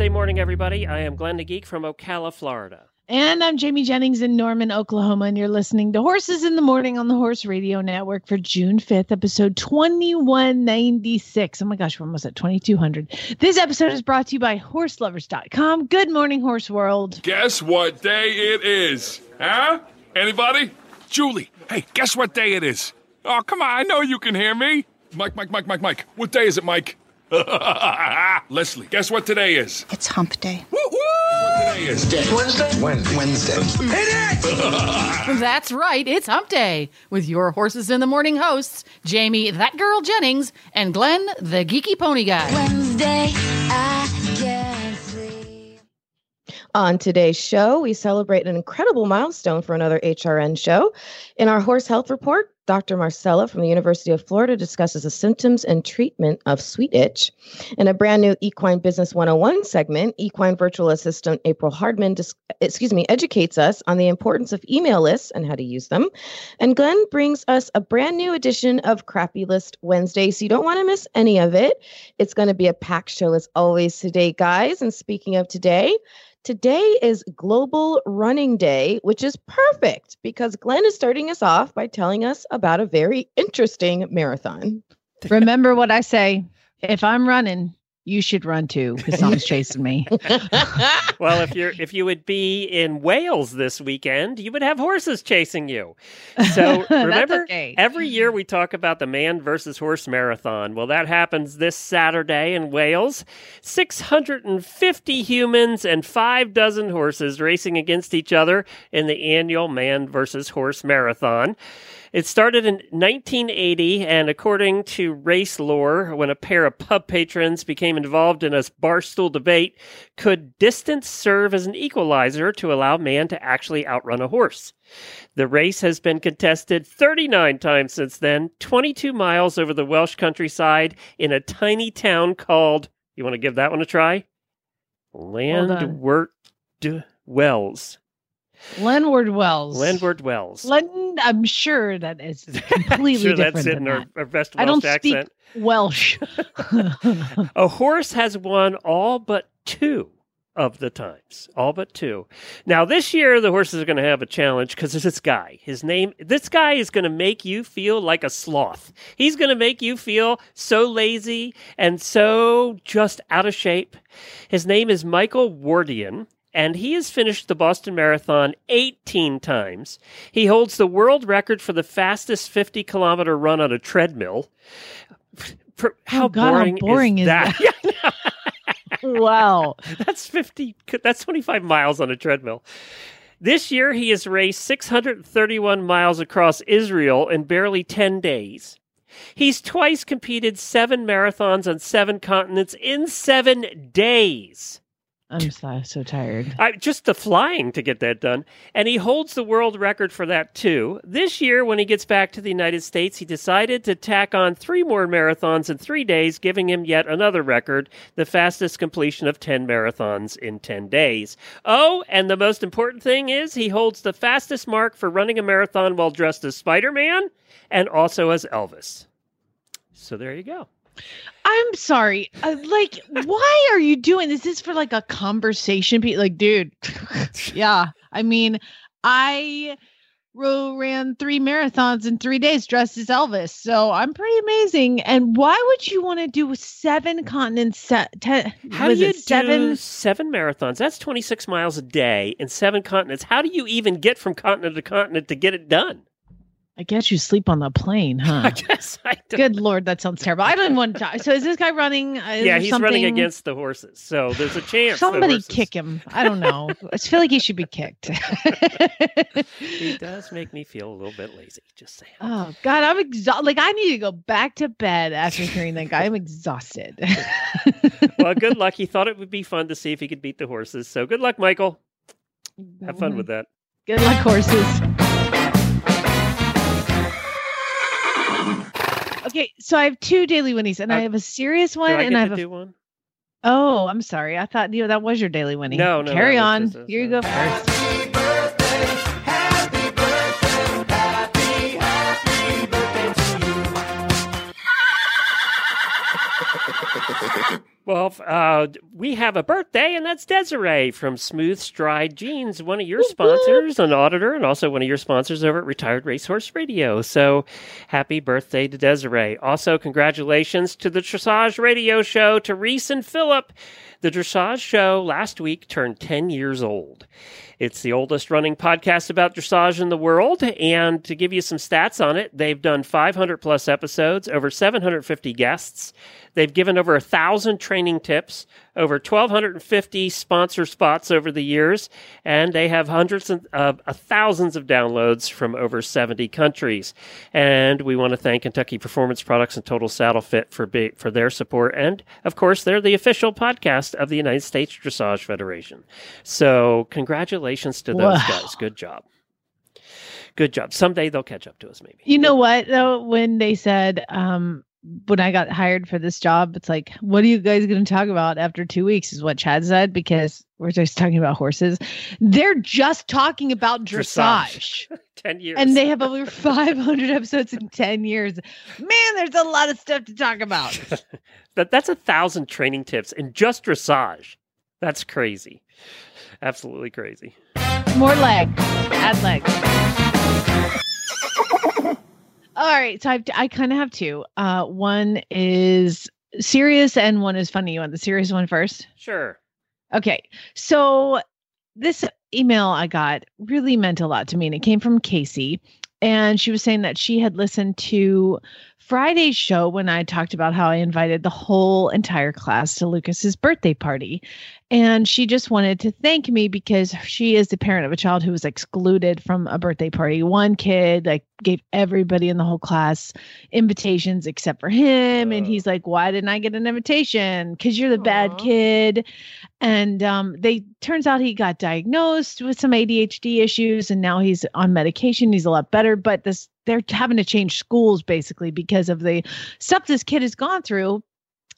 Wednesday morning, everybody. I am Glenn the Geek from Ocala, Florida. And I'm Jamie Jennings in Norman, Oklahoma, and you're listening to Horses in the Morning on the Horse Radio Network for June 5th, episode 2196. Oh my gosh, we're almost at 2200. This episode is brought to you by horselovers.com. Good morning, Horse World. Guess what day it is? Huh? Anybody? Julie, hey, guess what day it is? Oh, come on, I know you can hear me. Mike, Mike, Mike, Mike, Mike. What day is it, Mike? Leslie, guess what today is? It's hump day. Woo woo! What today is? Wednesday? Wednesday. Wednesday. That's right, it's hump day with your Horses in the Morning hosts, Jamie, that girl Jennings, and Glenn, the geeky pony guy. Wednesday, I can't sleep. On today's show, we celebrate an incredible milestone for another HRN show. In our horse health report, Dr. Marcella from the University of Florida discusses the symptoms and treatment of sweet itch. In a brand new Equine Business 101 segment, equine virtual assistant April Hardman dis- excuse me, educates us on the importance of email lists and how to use them. And Glenn brings us a brand new edition of Crappy List Wednesday, so you don't want to miss any of it. It's going to be a packed show as always today, guys. And speaking of today, Today is Global Running Day, which is perfect because Glenn is starting us off by telling us about a very interesting marathon. Remember what I say if I'm running, you should run too because someone's chasing me. Well, if you're if you would be in Wales this weekend, you would have horses chasing you. So remember, okay. every year we talk about the man versus horse marathon. Well, that happens this Saturday in Wales. 650 humans and five dozen horses racing against each other in the annual man versus horse marathon. It started in 1980, and according to race lore, when a pair of pub patrons became involved in a barstool debate, could distance serve as an equalizer to allow man to actually outrun a horse? The race has been contested 39 times since then, 22 miles over the Welsh countryside in a tiny town called, you want to give that one a try? on. Landwert Wells. Lenward Wells. Landward Wells. Len, I'm sure that is completely sure different. that's it in our, that. our best I don't Welsh speak accent. Welsh. A horse has won all but two of the times. All but two. Now, this year, the horses are going to have a challenge because it's this guy. His name, this guy is going to make you feel like a sloth. He's going to make you feel so lazy and so just out of shape. His name is Michael Wardian. And he has finished the Boston Marathon 18 times. He holds the world record for the fastest 50 kilometer run on a treadmill. Oh, how Oh, God, how boring, boring is that? wow. That's 50, that's 25 miles on a treadmill. This year, he has raced 631 miles across Israel in barely 10 days. He's twice competed seven marathons on seven continents in seven days. I'm so, so tired. I, just the flying to get that done. And he holds the world record for that too. This year, when he gets back to the United States, he decided to tack on three more marathons in three days, giving him yet another record the fastest completion of 10 marathons in 10 days. Oh, and the most important thing is he holds the fastest mark for running a marathon while dressed as Spider Man and also as Elvis. So there you go. I'm sorry. Uh, like, why are you doing this? Is for like a conversation? Like, dude, yeah. I mean, I ran three marathons in three days dressed as Elvis, so I'm pretty amazing. And why would you want to do seven continents? Se- ten, How do you seven? do seven marathons? That's 26 miles a day in seven continents. How do you even get from continent to continent to get it done? I guess you sleep on the plane, huh? I guess I don't. Good lord, that sounds terrible. I don't want to. So is this guy running? Uh, yeah, he's running against the horses, so there's a chance. Somebody horses- kick him. I don't know. I just feel like he should be kicked. He does make me feel a little bit lazy. Just saying. oh God, I'm exhausted. Like I need to go back to bed after hearing that guy. I'm exhausted. well, good luck. He thought it would be fun to see if he could beat the horses. So good luck, Michael. Have fun with that. Good luck, horses. Okay, so I have two daily winnies, and I Uh, have a serious one, I and I have a one? Oh, I'm sorry. I thought you know that was your daily winning. No, no, Carry was on. Here you go first. Well, uh, we have a birthday, and that's Desiree from Smooth Stride Jeans, one of your sponsors, an auditor, and also one of your sponsors over at Retired Racehorse Radio. So, happy birthday to Desiree. Also, congratulations to the Dressage Radio Show, to Reese and Philip. The Dressage Show last week turned 10 years old. It's the oldest running podcast about dressage in the world. And to give you some stats on it, they've done 500 plus episodes, over 750 guests. They've given over a thousand training tips, over 1,250 sponsor spots over the years, and they have hundreds of uh, thousands of downloads from over 70 countries. And we want to thank Kentucky Performance Products and Total Saddle Fit for be, for their support. And of course, they're the official podcast of the United States Dressage Federation. So, congratulations to those Wow. guys. Good job. Good job. Someday they'll catch up to us, maybe. You know what though? When they said, um, when I got hired for this job, it's like, what are you guys going to talk about after two weeks? Is what Chad said because we're just talking about horses. They're just talking about Dressage. dressage. 10 years. And they have over 500 episodes in 10 years. Man, there's a lot of stuff to talk about. that that's a thousand training tips in just dressage. That's crazy. Absolutely crazy. More leg. Add legs. All right. So I've, I kind of have two. Uh, one is serious and one is funny. You want the serious one first? Sure. Okay. So this email I got really meant a lot to me, and it came from Casey. And she was saying that she had listened to Friday's show when I talked about how I invited the whole entire class to Lucas's birthday party. And she just wanted to thank me because she is the parent of a child who was excluded from a birthday party. One kid like gave everybody in the whole class invitations except for him. And he's like, Why didn't I get an invitation? Because you're the bad kid and um, they turns out he got diagnosed with some ADHD issues, and now he's on medication. He's a lot better, but this they're having to change schools basically because of the stuff this kid has gone through.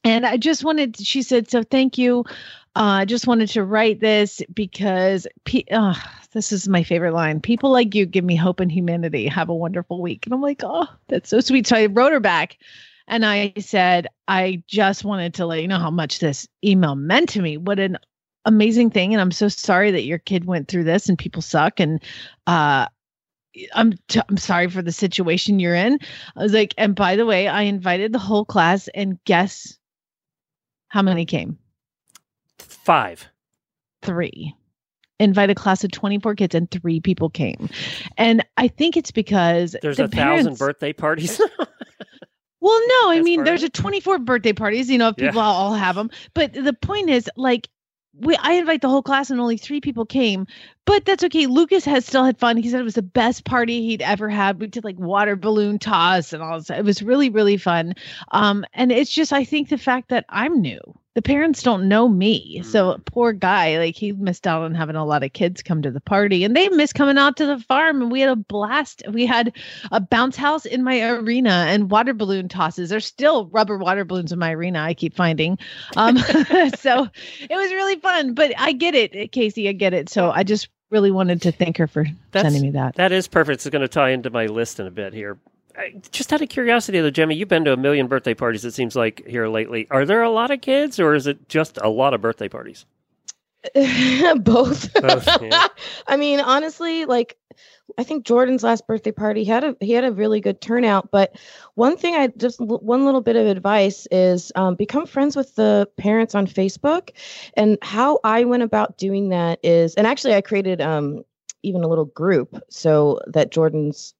And I just wanted, she said, so thank you. Uh, I just wanted to write this because pe- uh, this is my favorite line. People like you give me hope and humanity. Have a wonderful week. And I'm like, oh, that's so sweet. So I wrote her back and I said, I just wanted to let you know how much this email meant to me. What an amazing thing. And I'm so sorry that your kid went through this and people suck. And uh, I'm t- I'm sorry for the situation you're in. I was like, and by the way, I invited the whole class, and guess how many came? Five. Three. Invited a class of 24 kids, and three people came. And I think it's because There's the a thousand birthday parties. Well, no, I That's mean, there's a 24 birthday parties, you know, if people all all have them. But the point is, like, we I invite the whole class and only three people came, but that's okay. Lucas has still had fun. He said it was the best party he'd ever had. We did like water balloon toss and all this. It was really, really fun. Um, and it's just I think the fact that I'm new. The parents don't know me. So poor guy, like he missed out on having a lot of kids come to the party and they missed coming out to the farm and we had a blast. We had a bounce house in my arena and water balloon tosses. There's still rubber water balloons in my arena. I keep finding. Um, so it was really fun. But I get it, Casey. I get it. So I just really wanted to thank her for That's- sending me that. that is perfect. It's going to tie into my list in a bit here. I, just out of curiosity, though, Jemmy, you've been to a million birthday parties. It seems like here lately. Are there a lot of kids, or is it just a lot of birthday parties? Both. Both, yeah. I mean, honestly, like I think Jordan's last birthday party had a he had a really good turnout. But one thing I just one little bit of advice is um, become friends with the parents on Facebook. And how I went about doing that is, and actually I created um, even a little group so that Jordan's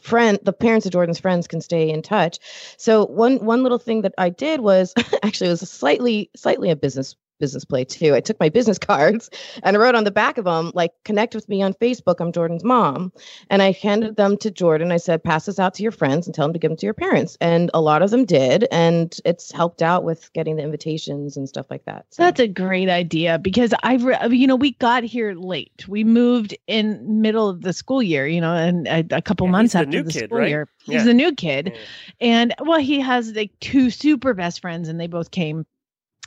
friend the parents of jordan's friends can stay in touch. So one one little thing that i did was actually it was a slightly slightly a business business play too. I took my business cards and I wrote on the back of them, like, connect with me on Facebook. I'm Jordan's mom. And I handed them to Jordan. I said, pass this out to your friends and tell them to give them to your parents. And a lot of them did. And it's helped out with getting the invitations and stuff like that. So That's a great idea because I've, re- you know, we got here late. We moved in middle of the school year, you know, and a, a couple Yeah, months he's the after new the kid, school right? year. He's Yeah. the new kid, Yeah. and well, he has like two super best friends, and they both came.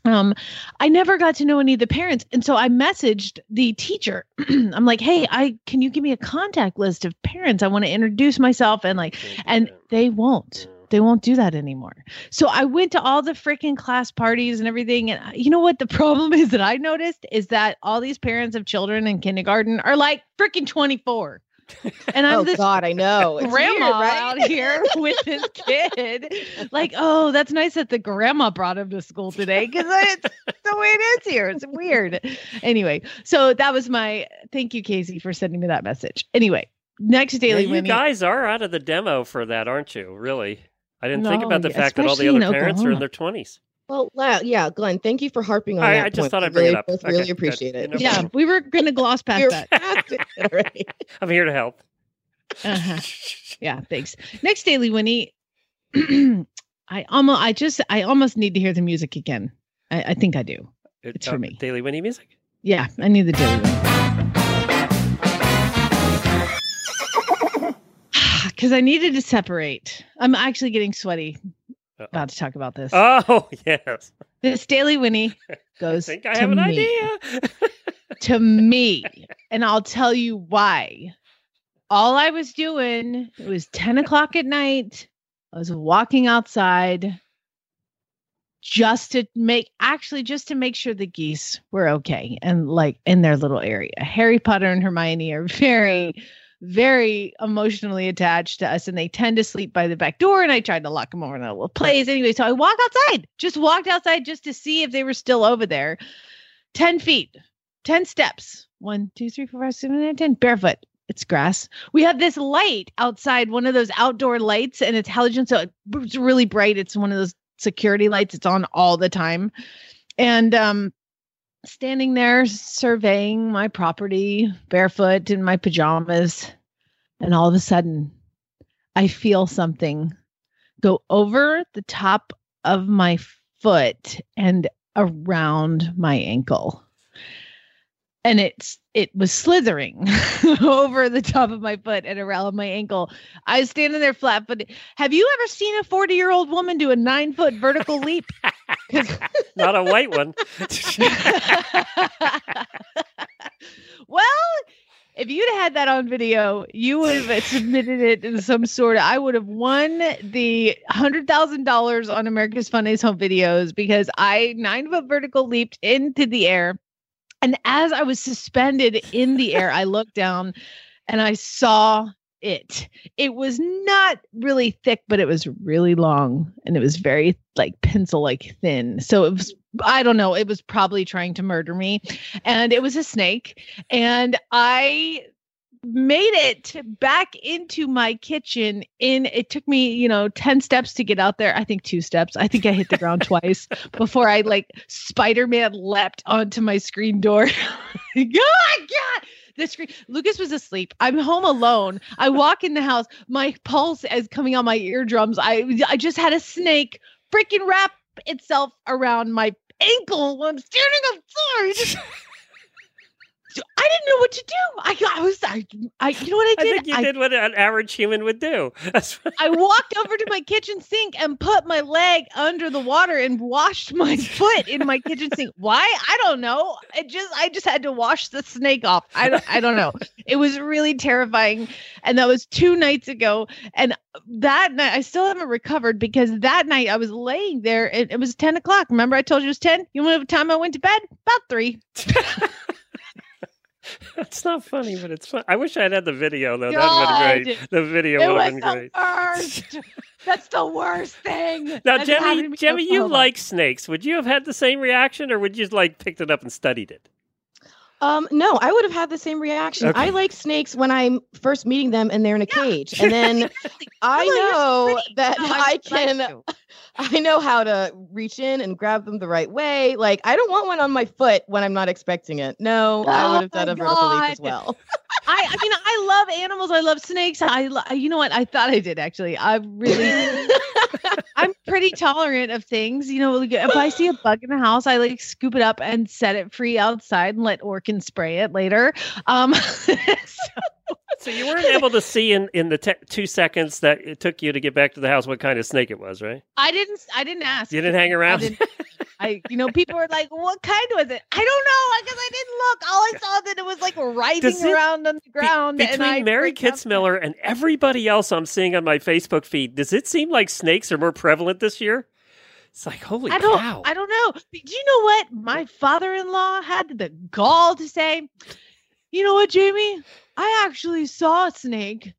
Um, I never got to know any of the parents, and so I messaged the teacher. I'm like, "Hey, I can you give me a contact list of parents? I want to introduce myself." And like, and they won't they won't do that anymore so i went to all the freaking class parties and everything and uh, you know what the problem is that i noticed is that all these parents of children in kindergarten are like freaking 24 and i'm oh this God, I know. It's grandma weird, right? out here with this kid like oh that's nice that the grandma brought him to school today because it's the way it is here it's weird anyway so that was my thank you casey for sending me that message anyway next Yeah, daily you Winnie. guys are out of the demo for that, aren't you? Really? I didn't think about the yeah, fact that all the other in parents are in their twenties. Well, yeah, Glenn, thank you for harping on I- that. I just point. thought I'd bring it really, up. both Okay, really good. appreciate it. No yeah we were gonna gloss past You're that past it. I'm here to help. Uh-huh. Yeah, thanks. Next daily Winnie. I almost I just I almost need to hear the music again. I, I think I do. It's for uh, me. Daily Winnie music. Yeah, I need the daily Winnie. Because I needed to separate. I'm actually getting sweaty Uh-oh. about to talk about this. Oh yes. this daily Winnie I goes think I have an me. idea. to me. And I'll tell you why. All I was doing, it was 10 o'clock at night. I was walking outside just to make, actually, just to make sure the geese were okay and like in their little area. Harry Potter and Hermione are very, very emotionally attached to us and they tend to sleep by the back door. And I tried to lock them over in a little place anyway. So I walked outside, just walked outside just to see if they were still over there. 10 feet 10 steps. One, two, three, four, five, six, seven, eight, 10. Barefoot. It's grass. We have this light outside, one of those outdoor lights, and it's halogen. So it's really bright. It's one of those security lights. It's on all the time. And um standing there surveying my property barefoot in my pajamas. And all of a sudden, I feel something go over the top of my foot and around my ankle and it's it was slithering over the top of my foot and around my ankle. I was standing there flat footed. Have you ever seen a 40 year old woman do a nine foot vertical leap? Not a white one. well, if you'd had that on video, you would have submitted it in some sort of. I would have won the hundred thousand dollars on America's Funniest Home Videos because I nine foot vertical leaped into the air, and as I was suspended in the air, I looked down, and I saw it. It was not really thick, but it was really long, and it was very like pencil like thin. So it was. I don't know. It was probably trying to murder me and it was a snake and i made it back into my kitchen in it took me you know 10 steps to get out there i think two steps i think i hit the ground twice before i like spider-man leapt onto my screen door oh god god the screen lucas was asleep i'm home alone i walk in the house my pulse is coming on my eardrums i i just had a snake freaking wrap itself around my ankle when i'm standing up sorry I didn't know what to do. I, I was, I, I, you know what I did? I think you did what an average human would do. I walked over to my kitchen sink and put my leg under the water and washed my foot in my kitchen sink. Why? I don't know. It just I just had to wash the snake off. I don't I don't know. It was really terrifying. And that was two nights ago. And that night I still haven't recovered because that night I was laying there. It, it was 10 o'clock. Remember I told you it was 10? You know what time I went to bed? About three. That's not funny, but it's fun. I wish I'd had the video though. That'd God. have been great. The video It would have been the great. worst. That's the worst thing. Now, That's Jemmy, Jemmy, you Oklahoma. like snakes. Would you have had the same reaction, or would you like picked it up and studied it? Um, no, I would have had the same reaction. Okay. I like snakes when I'm first meeting them and they're in a cage, and then I know that No, I like can. I know how to reach in and grab them the right way. Like I don't want one on my foot when I'm not expecting it. No, I Oh would have done a vertical leap as well. I, I mean, I love animals. I love snakes. I, lo- you know what? I thought I did actually. I really, I'm pretty tolerant of things. You know, if I see a bug in the house, I like scoop it up and set it free outside and let Orkin spray it later. Um, so- So you weren't able to see in in the te- two seconds that it took you to get back to the house what kind of snake it was, right? I didn't. I didn't ask. You didn't hang I around. didn't. I, you know, people were like, "What kind was it?" I don't know because I didn't look. All I saw that it was like writhing it- around on the ground. Be- and I between Mary. Kitzmiller and everybody else I'm seeing on my Facebook feed, does it seem like snakes are more prevalent this year? It's like holy I don't. cow! I don't know. Do you know what my father-in-law had the gall to say? You know what, Jamie? I actually saw a snake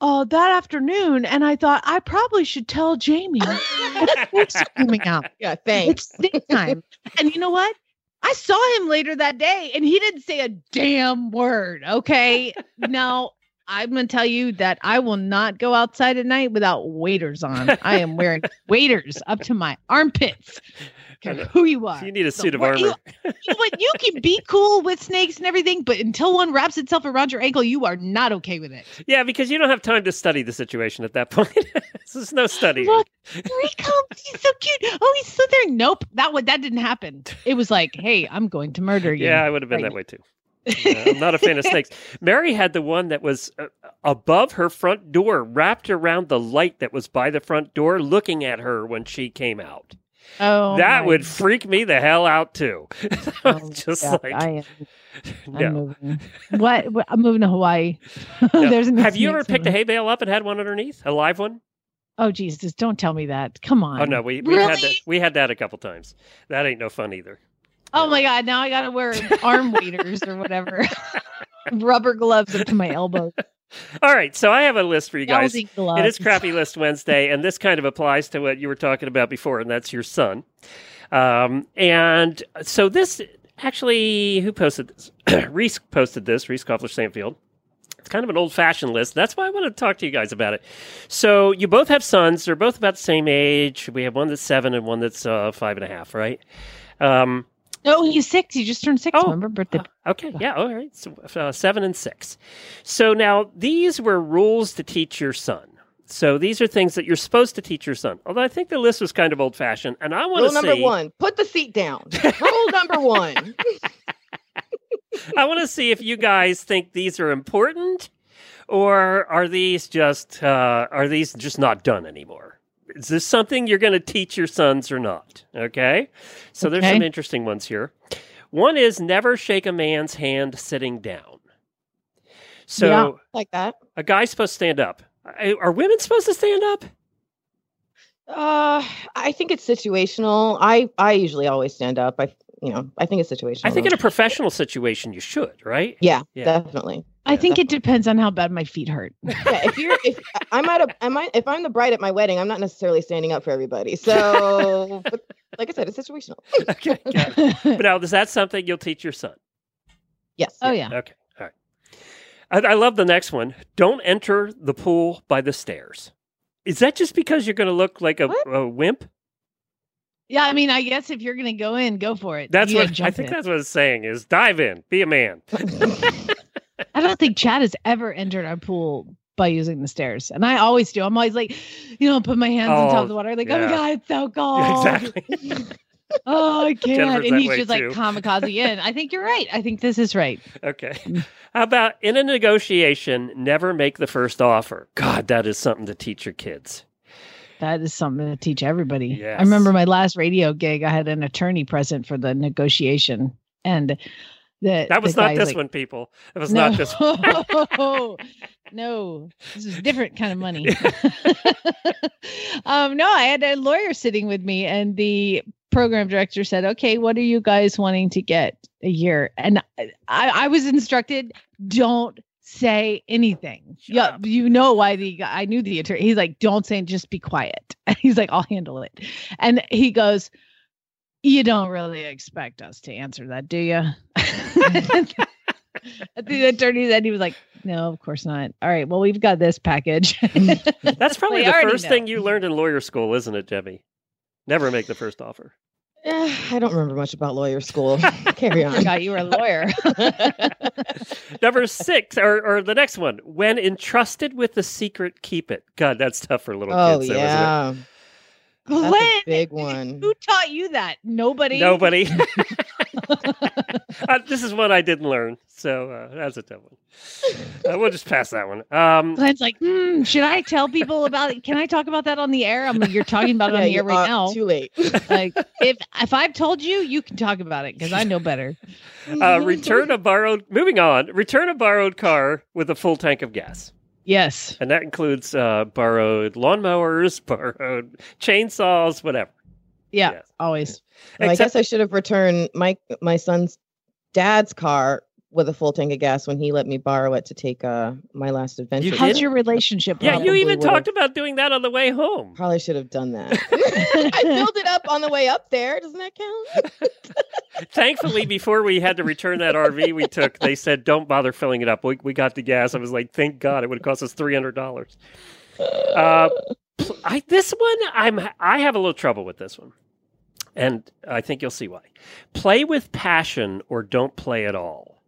uh, that afternoon, and I thought I probably should tell Jamie. It's coming out. Yeah, thanks. It's snake time. and you know what? I saw him later that day, and he didn't say a damn word. Okay, now. I'm gonna tell you that I will not go outside at night without waders on. I am wearing waders up to my armpits. Who you are? you need a So suit of armor. You, you? You can be cool with snakes and everything, but until one wraps itself around your ankle, you are not okay with it. Yeah, because you don't have time to study the situation at that point. There's no study. Look, here. He's so cute. Oh, he's so there. Nope, that would that didn't happen. It was like, hey, I'm going to murder you. Yeah, I would have been Right. that way too. Yeah, I'm not a fan of snakes. Mary had the one that was uh, above her front door, wrapped around the light that was by the front door, looking at her when she came out. Oh, that would freak me the hell out too. Oh, just yeah, like I am. I'm moving. What? I'm moving to Hawaii. no. There's no Have you ever picked a hay bale up and had one underneath, a live one? Oh Jesus! Don't tell me that. Come on. Oh no, we we had that. We had that a couple times. That ain't no fun either. Oh my god! Now I gotta wear arm waders or whatever. Rubber gloves up to my elbows. All right, so I have a list for you guys. It is Crappy List Wednesday, and this kind of applies to what you were talking about before, and that's your son. Um, and so this actually, who posted this? Reese posted this. Reese Koffler Stanfield. It's kind of an old-fashioned list. That's why I want to talk to you guys about it. So you both have sons. They're both about the same age. We have one that's seven and one that's uh, five and a half, right? Um, No, he's six. He just turned six. Oh. Remember birthday? Okay, yeah, all right. So uh, seven and six. So now these were rules to teach your son. So these are things that you're supposed to teach your son. Although I think the list was kind of old fashioned, and I want Rule number one: put the seat down. Rule number one. I want to see if you guys think these are important, or are these just uh, are these just not done anymore? Is this something you're going to teach your sons or not? Okay. So there's some interesting ones here. One is never shake a man's hand sitting down. So. Yeah. like that. A guy's supposed to stand up. Are women supposed to stand up? Uh, I think it's situational. I I usually always stand up. I you know I think it's situational. I think in a professional situation you should, right? yeah, Yeah. definitely. I think it depends on how bad my feet hurt. Yeah, if you're if I'm at a am I if I'm the bride at my wedding, I'm not necessarily standing up for everybody. So, but like I said, it's situational. Okay. got it. But now, is that something you'll teach your son? Yes. oh yeah. Okay. All right. I, I love the next one. Don't enter the pool by the stairs. Is that just because you're going to look like a, a wimp? Yeah, I mean, I guess if you're gonna go in, go for it. That's You what I think. in. That's what it's saying is dive in, be a man. I don't think Chad has ever entered our pool by using the stairs, and I always do. I'm always like, you know, put my hands on top Oh, of the oh, water, like, oh my god, it's so cold. exactly. Oh, I can't. Jennifer's and he's just like kamikaze in. I think you're right. I think this is right. Okay. How about in a negotiation, never make the first offer? God, that is something to teach your kids. That is something to teach everybody. Yes. I remember my last radio gig. I had an attorney present for the negotiation, and the That was not this like, one, people. It was no, not this one. no, this is different kind of money. um, no, I had a lawyer sitting with me, and the program director said, "Okay, what are you guys wanting to get a year?" And I, I was instructed, "Don't." Say anything. Shut yeah, up. you know why the. I knew the attorney. He's like, "Don't say. Just be quiet." And he's like, "I'll handle it." And he goes, "You don't really expect us to answer that, do you?" the attorney said he was like, "No, of course not." All right, well, we've got this package. That's probably the first know. thing you learned in lawyer school, isn't it, Debbie? Never make the first offer. Eh, I don't remember much about lawyer school. Carry on. I Forgot you were a lawyer. Number six, or, or the next one. When entrusted with the secret, keep it. God, that's tough for little oh kids. though, isn't it? Yeah, that's a big one. who taught you that? Nobody. Nobody. Uh, this is one I didn't learn, so uh, that's a tough one. Uh, we'll just pass that one. Um, Glenn's like, hmm, should I tell people about it? Can I talk about that on the air? I'm like, you're talking about it on the air right uh, now. Too late. Like, if if I've told you, you can talk about it because I know better. uh, return a borrowed. Moving on. Return a borrowed car with a full tank of gas, Yes. and that includes uh, borrowed lawnmowers, borrowed chainsaws, whatever. Yeah. Yes. Always. Well, I guess I should have returned my my son's dad's car with a full tank of gas when he let me borrow it to take uh my last adventure. You How's your relationship? yeah, you even would've. talked about doing that on the way home. Probably should have done that. I filled it up on the way up there. Doesn't that count? Thankfully, before we had to return that RV we took, they said, "Don't bother filling it up." We, we got the gas. I was like, "Thank God!" It would cost us three hundred dollars. Uh, pl- I, this one, I'm I have a little trouble with this one, and I think you'll see why. Play with passion or don't play at all.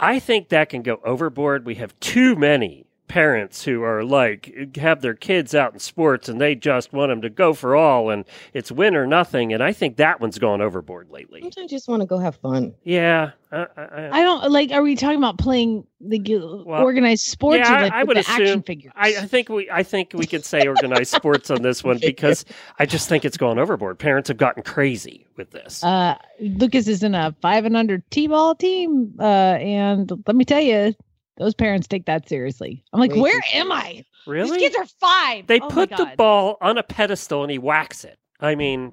I think that can go overboard. We have too many parents who are like have their kids out in sports and they just want them to go for all and it's win or nothing and i think that one's gone overboard lately Sometimes you just want to go have fun. yeah I, I, I, I don't like. Are we talking about playing the g- organized sports yeah, or I- like I with would the action assume- figures? I, I think we I think we could say organized sports on this one because I just think it's gone overboard. Parents have gotten crazy with this. uh, Lucas is in a five and under t-ball team, uh, and let me tell you, those parents take that seriously. I'm like, Way where am I? really? These kids are five. they Oh put the ball on a pedestal and he whacks it. I mean,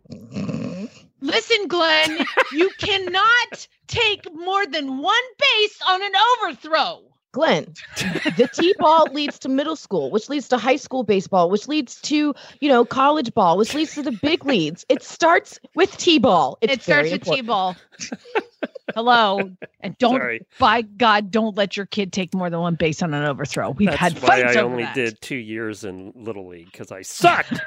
Listen, Glenn, you cannot take more than one base on an overthrow. Glenn, the T-ball leads to middle school, which leads to high school baseball, which leads to, you know, college ball, which leads to the big leads. It starts with T-ball. It starts with t-ball. Hello, and don't. sorry. By God, don't let your kid take more than one base on an overthrow. We've That's had why fights I over only that. did two years in Little League because I sucked.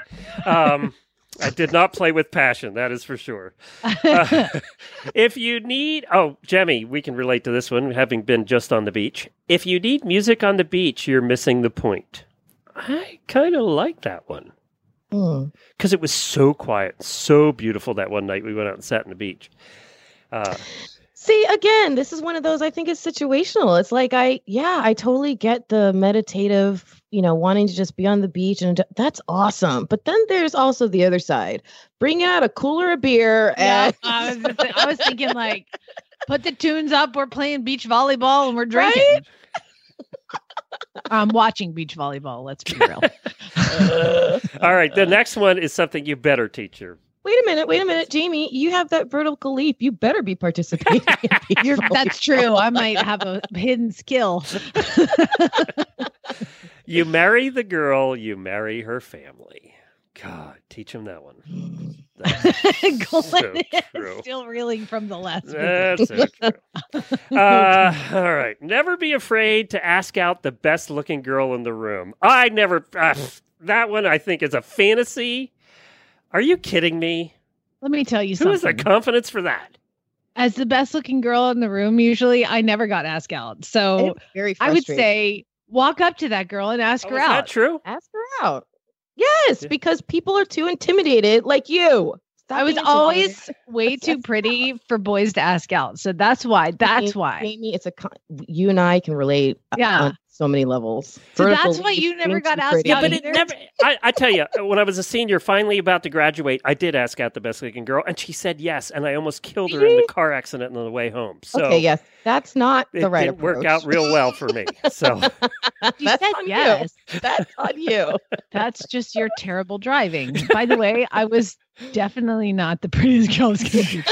um, I did not play with passion, that is for sure. Uh, if you need, oh, Jemmy, we can relate to this one, having been just on the beach. If you need music on the beach, you're missing the point. I kind of like that one Mm. because it was so quiet, so beautiful that one night we went out and sat on the beach. Uh, See, again, this is one of those I think is situational. It's like I, yeah, I totally get the meditative, you know, wanting to just be on the beach, and that's awesome. But then there's also the other side. Bring out a cooler of beer Yeah, and I was, just- I was thinking like, put the tunes up. We're playing beach volleyball and we're drinking. Right? I'm watching beach volleyball. Let's be real. all right, the next one is something you better teach your wait a minute, wait a minute, Jamie, you have that vertical leap. You better be participating. You're, that's true. I might have a hidden skill. You marry the girl, you marry her family. God, teach him that one. That's so true. is still reeling from the last visit. That's so true. Uh, all right. Never be afraid to ask out the best looking girl in the room. I never, uh, that one I think is a fantasy. Are you kidding me? Let me tell you something. Who has the confidence for that? As the best looking girl in the room, usually I never got asked out. So very I would say walk up to that girl and ask Oh, her is that out. true? ask her out. Yes, Yeah. because people are too intimidated, like you. Stop I was being always way too pretty for boys to ask out. So that's why. That's Jamie- why. Jamie, it's a con- you and I can relate uh, Yeah. On so many levels. So Vertical that's why you never got asked pretty. Yeah, out but it never. I, I tell you, when I was a senior, finally about to graduate, I did ask out the best looking girl, and she said yes, and I almost killed her in the car accident on the way home. So okay, yes, that's not the right It didn't approach. work out real well for me. So You That's said on you. That's on you. That's just your terrible driving. By the way, I was definitely not the prettiest girl I was going to be.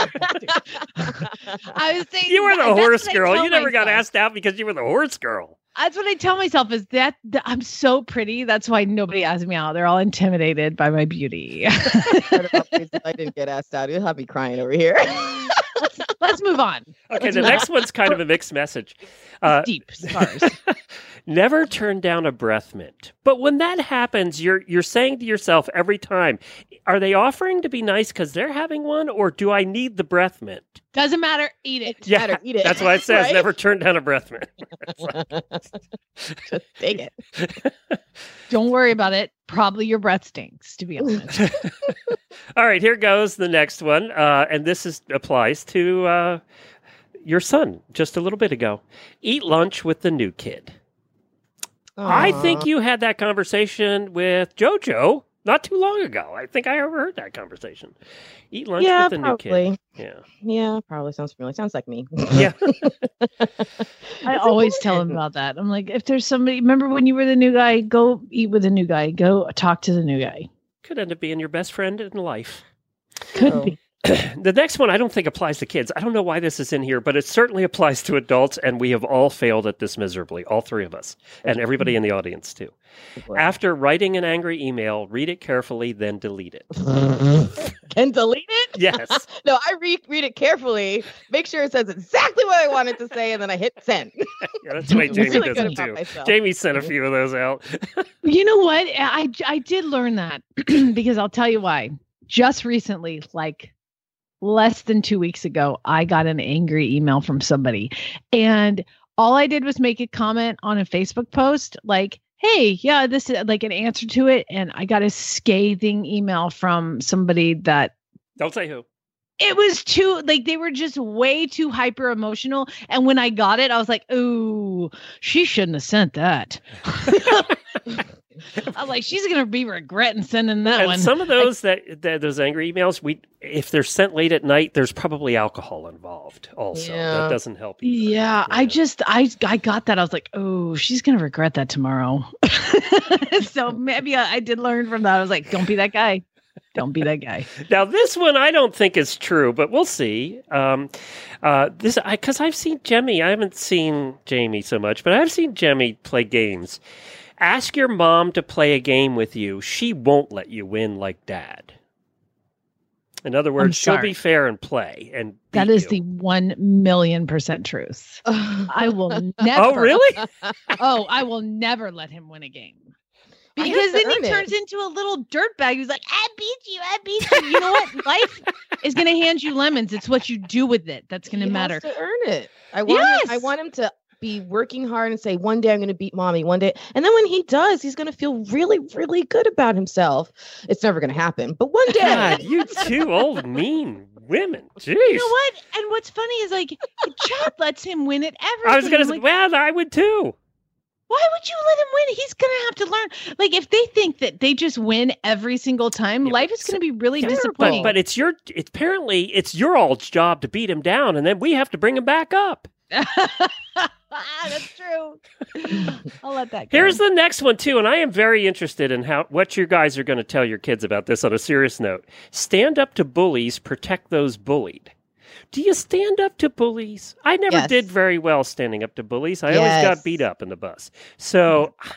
I was saying you were the horse girl. You never got asked out because you were the horse girl. That's what I tell myself is that, that I'm so pretty. That's why nobody asks me out. They're all intimidated by my beauty. I didn't get asked out. You'll have me crying over here. Let's move on. Okay, the next one's kind of a mixed message. Uh, Deep scars. never turn down a breath mint. But when that happens, you're you're saying to yourself every time, are they offering to be nice because they're having one, or do I need the breath mint? Doesn't matter. Eat it. Yeah, matter, eat it, that's why it says right? never turn down a breath mint. Just take it. Don't worry about it. Probably your breath stinks, to be honest. All right, here goes the next one, uh, and this is applies to uh, your son just a little bit ago. Eat lunch with the new kid. I think you had that conversation with JoJo not too long ago. I think I overheard that conversation. Eat lunch yeah, with the new kid. probably. Yeah. Yeah, probably sounds familiar. Sounds like me. Yeah. I always tell him about that. I'm like, if there's somebody, remember when you were the new guy, go eat with the new guy. Go talk to the new guy. Could end up being your best friend in life. Could Oh. be. the next one I don't think applies to kids. I don't know why this is in here, but it certainly applies to adults, and we have all failed at this miserably, all three of us, and everybody in the audience too. After writing an angry email, read it carefully, then delete it. and delete it? Yes. No, I re- read it carefully, make sure it says exactly what I wanted to say, and then I hit send. Yeah, that's the way Jamie really does good it too. myself. Jamie sent a few of those out. You know what? I I did learn that because I'll tell you why. Just recently, like less than two weeks ago, I got an angry email from somebody, and all I did was make a comment on a Facebook post, like, "Hey, yeah, this is like an answer to it," and I got a scathing email from somebody that Don't say who. it was too like they were just way too hyper emotional. And when i got it i was like ooh she shouldn't have sent that i'm like she's gonna be regretting sending that And one some of those that, that those angry emails, we if they're sent late at night, there's probably alcohol involved. Also, that doesn't help. either. yeah, i just i i got that i was like oh she's gonna regret that tomorrow so maybe I, I did learn from that i was like don't be that guy don't be that guy Now, this one I don't think is true, but we'll see. Um, uh, this because I've seen Jemmy. I haven't seen Jamie so much, but I've seen Jemmy play games. Ask your mom to play a game with you. She won't let you win like dad. In other words, she'll be fair and play. And that is you. the one million percent truth i will oh, never Oh, really? oh i will never let him win a game because then he it. turns into a little dirtbag who's like, I beat you, I beat you. You know what? Life is going to hand you lemons. It's what you do with it that's going to matter. to earn it. I want. Him, I want him to be working hard and say, "One day I'm going to beat mommy." One day, and then when he does, he's going to feel really, really good about himself. It's never going to happen, but one day. God, you two old mean women. Jeez. You know what? And what's funny is like, Chad lets him win at everything. I was going to say, like, well, I would too. why would you let him win? He's going to have to learn. Like, if they think that they just win every single time, Yeah, life is going to be really disappointing. But, but it's your it's apparently it's your all's job to beat him down, and then we have to bring him back up. That's true. I'll let that go. Here's the next one too, and I am very interested in how what you guys are going to tell your kids about this. On a serious note, stand up to bullies, protect those bullied. Do you stand up to bullies? I never Yes. did very well standing up to bullies. I always got beat up in the bus. So Or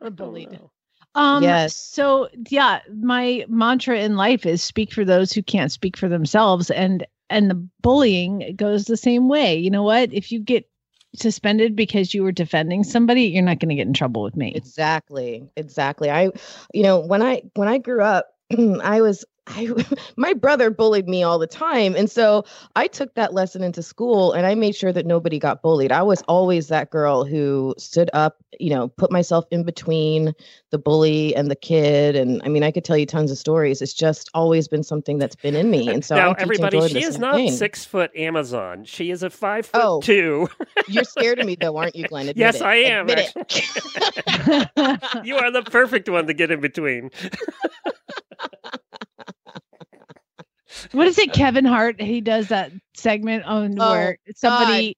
I don't bullied. know. Um, Yes. So yeah, my mantra in life is speak for those who can't speak for themselves, and and the bullying goes the same way. You know what? If you get suspended because you were defending somebody, you're not going to get in trouble with me. Exactly. Exactly. I you know, when I when I grew up, I was I my brother bullied me all the time. And so I took that lesson into school and I made sure that nobody got bullied. I was always that girl who stood up, you know, put myself in between the bully and the kid. And I mean, I could tell you tons of stories. It's just always been something that's been in me. And so now, everybody, Jordan she is not thing. six foot Amazon. She is a five foot Oh. two. You're scared of me though, aren't you, Glenn? Admit Yes, it. I am, you are the perfect one to get in between. What is it, Kevin Hart? He does that segment on Oh, where somebody.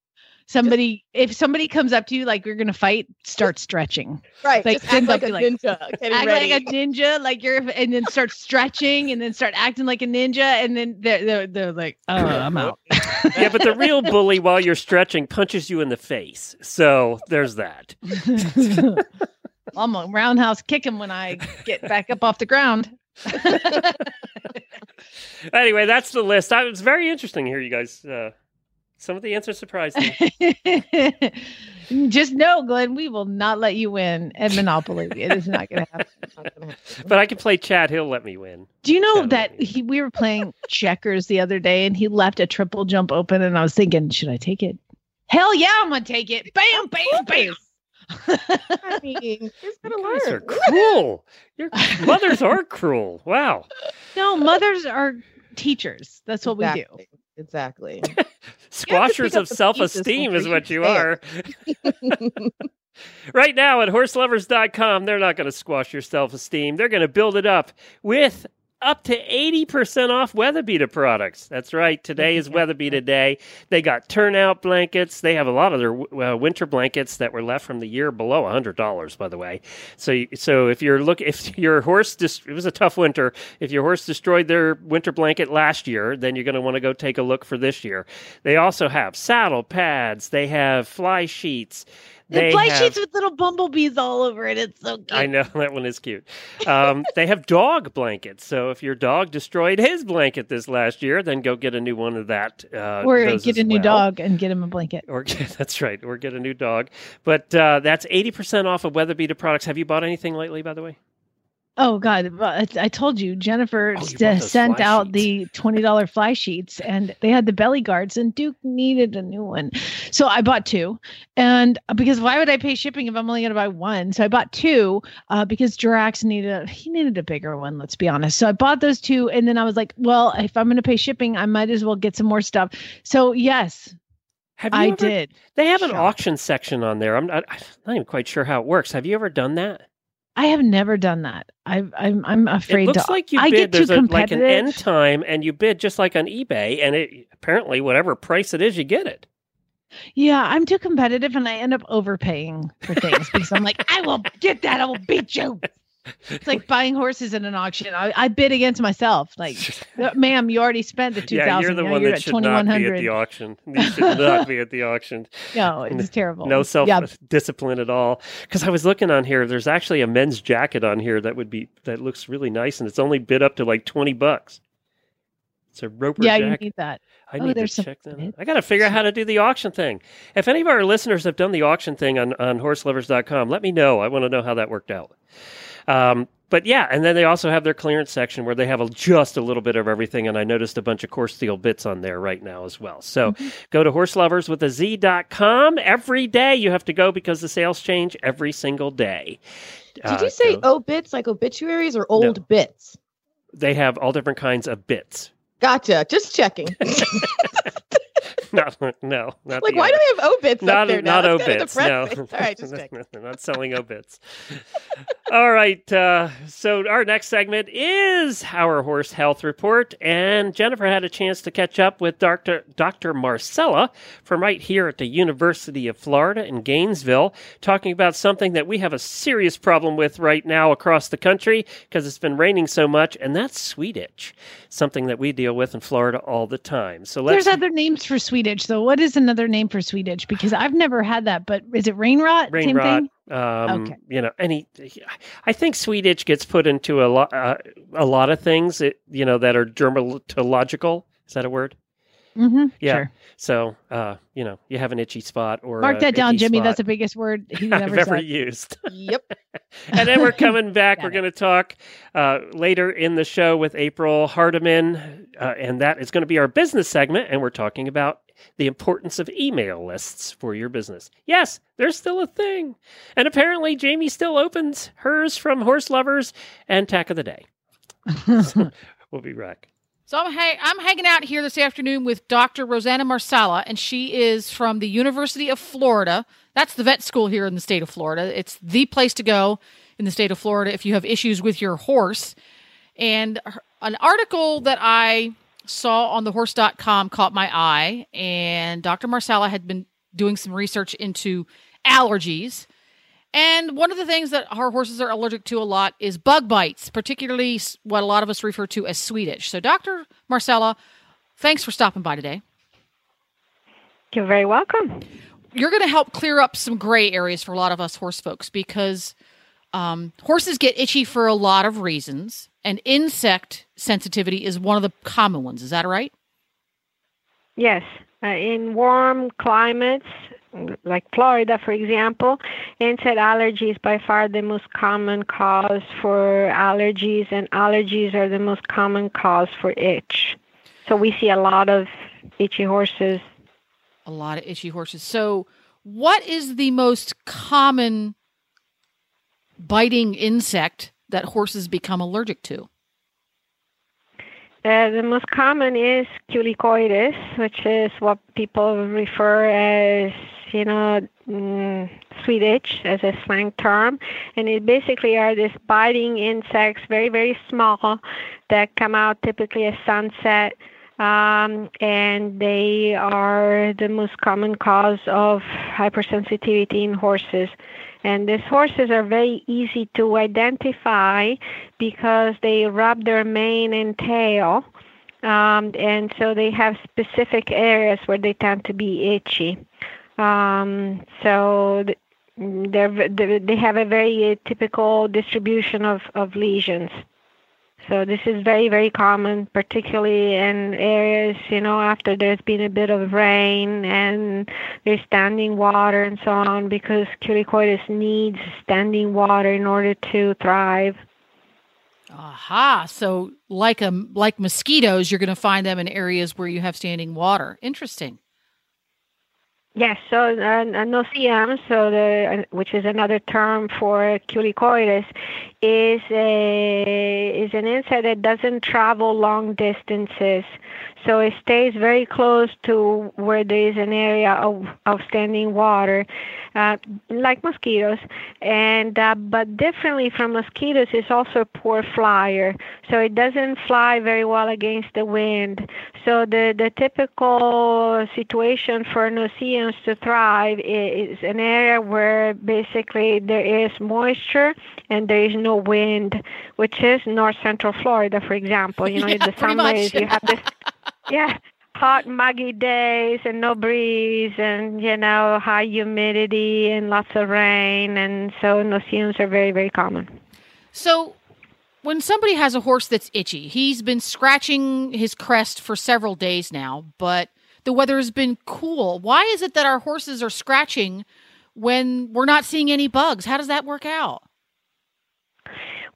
Somebody, if somebody comes up to you like you're gonna fight, start stretching. right. Like, just act like up, a like- ninja. Getting act ready. like a ninja, like you're, and then start stretching, and then start acting like a ninja, and then they're they're, they're like, oh, I'm out. yeah, but the real bully, while you're stretching, punches you in the face. So there's that. I'm a roundhouse kick him when I get back up off the ground. Anyway, that's the list. I, it was very interesting to hear you guys uh, Some of the answers surprised me. Just know, Glenn, we will not let you win at Monopoly. It is not going to happen. Gonna happen. but I can play Chad. He'll let me win. Do you know Sounded that he we were playing checkers the other day and he left a triple jump open and I was thinking, should I take it? Hell yeah, I'm gonna take it. Bam, bam, bam. I mean, he's gonna You guys are cruel. Your mothers are cruel. Wow. no, mothers are teachers. That's what we do. Exactly. Exactly. Squashers of self esteem is what you you are. right now at horselovers.com, they're not going to squash your self esteem. They're going to build it up with up to 80% off WeatherBeeta products. That's right. Today is WeatherBeeta Day. They got turnout blankets. They have a lot of their uh, winter blankets that were left from the year below $100, by the way. So, so if you're look, if your horse, dis- it was a tough winter. If your horse destroyed their winter blanket last year, then you're going to want to go take a look for this year. They also have saddle pads. They have fly sheets. The They fly have- sheets with little bumblebees all over it. It's so cute. I know that one is cute. Um, they have dog blankets. So if your dog destroyed his blanket this last year, then go get a new one of that. Uh, or get a new well. dog and get him a blanket. Or that's right. Or get a new dog. But uh, that's eighty percent off of WeatherBeeta products. Have you bought anything lately, by the way? Oh God! I told you, Jennifer Oh, you sent out sheets. the twenty dollar fly sheets, and they had the belly guards, and Duke needed a new one, so I bought two. And because why would I pay shipping if I'm only going to buy one? So I bought two uh, because Jirax needed a, he needed a bigger one. Let's be honest. So I bought those two, and then I was like, well, if I'm going to pay shipping, I might as well get some more stuff. So yes, Have you I ever- did. They have an auction section on there. I'm not, I'm not even quite sure how it works. Have you ever done that? I have never done that. I, I'm I'm afraid it looks to. like you I bid. get too There's a, like an end time, and you bid just like on eBay, and it apparently whatever price it is, you get it. Yeah, I'm too competitive and I end up overpaying for things because I'm like, I will get that. I will beat you. It's like buying horses in an auction. I, I bid against myself. Like, "Uh, ma'am, you already spent the two thousand. Yeah, you're the now one you're that at should not be at the auction. You should not be at the auction. No, it's terrible. No self Yeah, discipline at all. Because I was looking on here, there's actually a men's jacket on here that would be that looks really nice, and it's only bid up to like twenty bucks. It's a roper yeah, you need that. I Oh, need to check that. out. I got to figure out how to do the auction thing. If any of our listeners have done the auction thing on on horselovers.com, let me know. I want to know how that worked out. Um, but yeah, and then they also have their clearance section where they have a, just a little bit of everything, and I noticed a bunch of Korsteel bits on there right now as well. So Mm-hmm. go to horselovers with a Z.com. Every day you have to go because the sales change every single day. Did Uh, you say go- obits like obituaries or old bits? they have all different kinds of bits? Gotcha. Just checking. no, no, not like, why other. do they have obits not up there now? not That's kinda obits. No, depressing. All right, just checking. Not selling obits. All right. Uh, so our next segment is our horse health report, and Jennifer had a chance to catch up with Doctor Doctor Marsella from right here at the University of Florida in Gainesville, talking about something that we have a serious problem with right now across the country because it's been raining so much, and that's sweet itch, something that we deal with in Florida all the time. So let's There's other names for sweet though. What is another name for sweet itch? Because I've never had that, but is it rain rot? rain Same rot. thing? Um, Okay. You know, any. I think sweet itch gets put into a lot, uh, a lot of things. It, you know, that are dermatological. Is that a word? Mm-hmm. Yeah. Sure. So, uh, you know, you have an itchy spot or Mark that down, Jimmy. spot That's the biggest word he's I've ever ever used. Yep. and then we're coming back. We're going to talk uh, later in the show with April Hardiman, uh, and that is going to be our business segment. And we're talking about the importance of email lists for your business. Yes, there's still a thing, and apparently Jamie still opens hers from Horse Lovers and Tack of the Day. So, we'll be back. So I'm, ha- I'm hanging out here this afternoon with Dr. Rosanna Marsella, and she is from the University of Florida. That's the vet school here in the state of Florida. It's the place to go in the state of Florida if you have issues with your horse. And her- an article that I saw on thehorse.com caught my eye, and Dr. Marsella had been doing some research into allergies. And one of the things that our horses are allergic to a lot is bug bites, particularly what a lot of us refer to as sweet itch. So, Dr. Marsella, thanks for stopping by today. You're very welcome. You're going to help clear up some gray areas for a lot of us horse folks because um, horses get itchy for a lot of reasons, and insect sensitivity is one of the common ones. Is that right? Yes, Uh, in warm climates, like Florida, for example, insect allergy is by far the most common cause for allergies, and allergies are the most common cause for itch. So we see a lot of itchy horses. A lot of itchy horses. So, what is the most common biting insect that horses become allergic to? Uh, the most common is culicoides, which is what people refer as, you know, mm, sweet itch as a slang term. And it basically are these biting insects, very, very small, that come out typically at sunset. Um, and they are the most common cause of hypersensitivity in horses. And these horses are very easy to identify because they rub their mane and tail. Um, and so they have specific areas where they tend to be itchy. Um, so they're, they have a very typical distribution of, of lesions. So this is very, very common, particularly in areas, you know, after there's been a bit of rain and there's standing water and so on, because culicoides needs standing water in order to thrive. Aha! So, like a like mosquitoes, you're going to find them in areas where you have standing water. Interesting. Yes, so uh, no-see-ums, so the which is another term for culicoides, is a is an insect that doesn't travel long distances. So it stays very close to where there is an area of, of standing water, uh, like mosquitoes. And uh, but differently from mosquitoes, it's also a poor flyer. So it doesn't fly very well against the wind. So the the typical situation for no-see-ums to thrive is an area where basically there is moisture and there is no wind, which is north central Florida, for example. You know, Yeah, in the summers you have this yeah hot muggy days and no breeze and you know high humidity and lots of rain and so no-see-ums are very very common So, when somebody has a horse that's itchy, he's been scratching his crest for several days now, but the weather has been cool. Why is it that our horses are scratching when we're not seeing any bugs? How does that work out?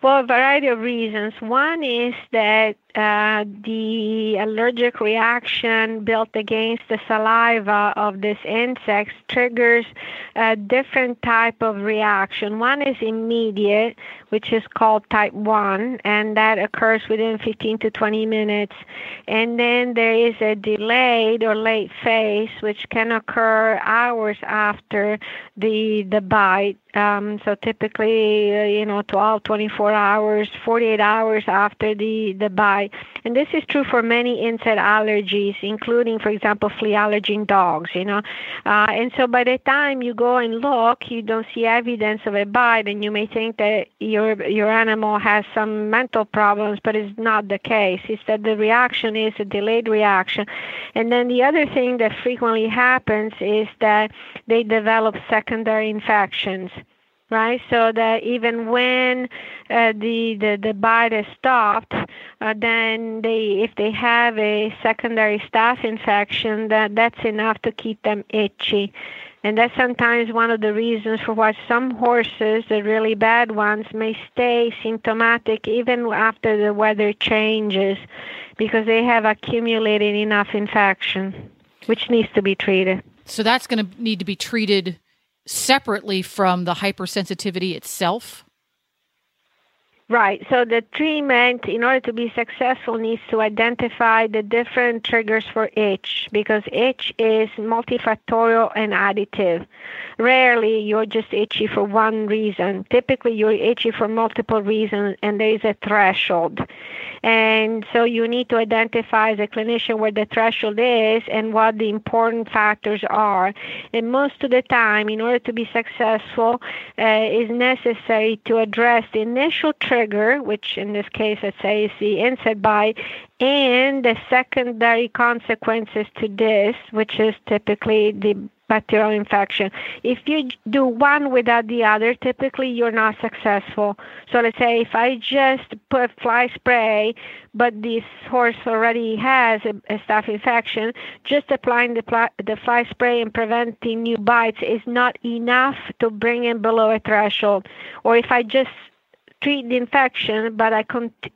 Well, a variety of reasons. One is that uh, the allergic reaction built against the saliva of this insect triggers a different type of reaction. One is immediate, which is called type 1, and that occurs within 15 to 20 minutes. And then there is a delayed or late phase, which can occur hours after the, the bite. Um, so typically, uh, you know, 12, 24 hours, 48 hours after the, the bite. And this is true for many insect allergies, including, for example, flea allergy in dogs, you know. Uh, and so by the time you go and look, you don't see evidence of a bite, and you may think that your, your animal has some mental problems, but it's not the case. It's that the reaction is a delayed reaction. And then the other thing that frequently happens is that they develop secondary infections right? So that even when uh, the, the the bite is stopped, uh, then they if they have a secondary staph infection, that that's enough to keep them itchy. And that's sometimes one of the reasons for why some horses, the really bad ones, may stay symptomatic even after the weather changes because they have accumulated enough infection, which needs to be treated. So, that's going to need to be treated separately from the hypersensitivity itself. Right. So the treatment, in order to be successful, needs to identify the different triggers for itch because itch is multifactorial and additive. Rarely you're just itchy for one reason. Typically you're itchy for multiple reasons and there is a threshold. And so you need to identify as a clinician where the threshold is and what the important factors are. And most of the time, in order to be successful, uh, is necessary to address the initial trigger, which in this case, let's say, is the insect bite, and the secondary consequences to this, which is typically the bacterial infection. If you do one without the other, typically you're not successful. So let's say if I just put fly spray, but this horse already has a, a staph infection, just applying the, pli- the fly spray and preventing new bites is not enough to bring him below a threshold. Or if I just treat the infection, but I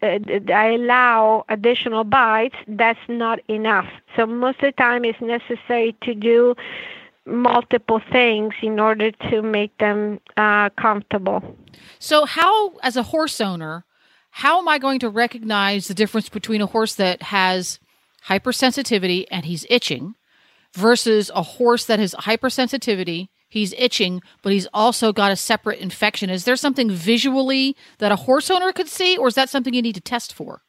uh, I allow additional bites, that's not enough. So most of the time, it's necessary to do multiple things in order to make them uh, comfortable. So, how, as a horse owner, how am I going to recognize the difference between a horse that has hypersensitivity and he's itching versus a horse that has hypersensitivity, he's itching, but he's also got a separate infection? Is there something visually that a horse owner could see, or is that something you need to test for?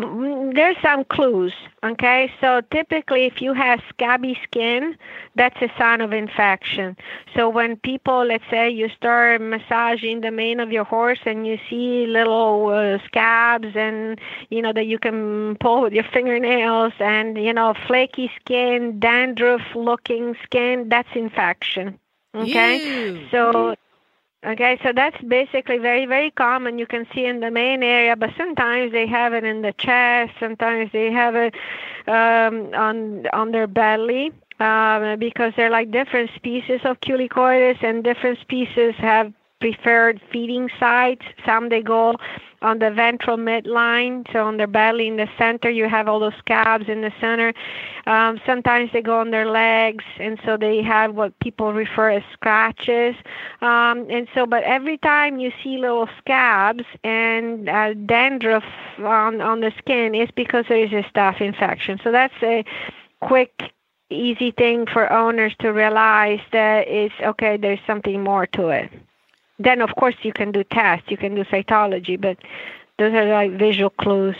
Mm, There's some clues, okay? So typically, if you have scabby skin, that's a sign of infection. So when people, let's say, you start massaging the mane of your horse and you see little uh, scabs and, you know, that you can pull with your fingernails and, you know, flaky skin, dandruff looking skin, that's infection, okay? Ew. So Okay, so that's basically very, very common. You can see in the mane area, but sometimes they have it in the chest. Sometimes they have it um, on on their belly um, because they're like different species of culicoides, and different species have preferred feeding sites. Some they go on the ventral midline, so on their belly in the center, you have all those scabs in the center. Um, sometimes they go on their legs, and so they have what people refer as scratches. Um, and so, but every time you see little scabs and uh, dandruff on on the skin, it's because there is a staph infection. So that's a quick easy thing for owners to realize that it's okay there's something more to it then of course you can do tests you can do cytology but those are like visual clues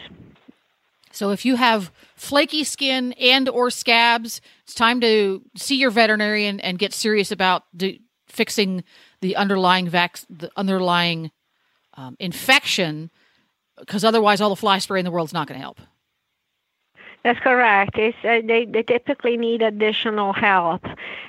So if you have flaky skin and or scabs, it's time to see your veterinarian and get serious about do, fixing the underlying vac- the underlying um, infection, because otherwise, all the fly spray in the world's not going to help. That's correct. It's, uh, they, they typically need additional help.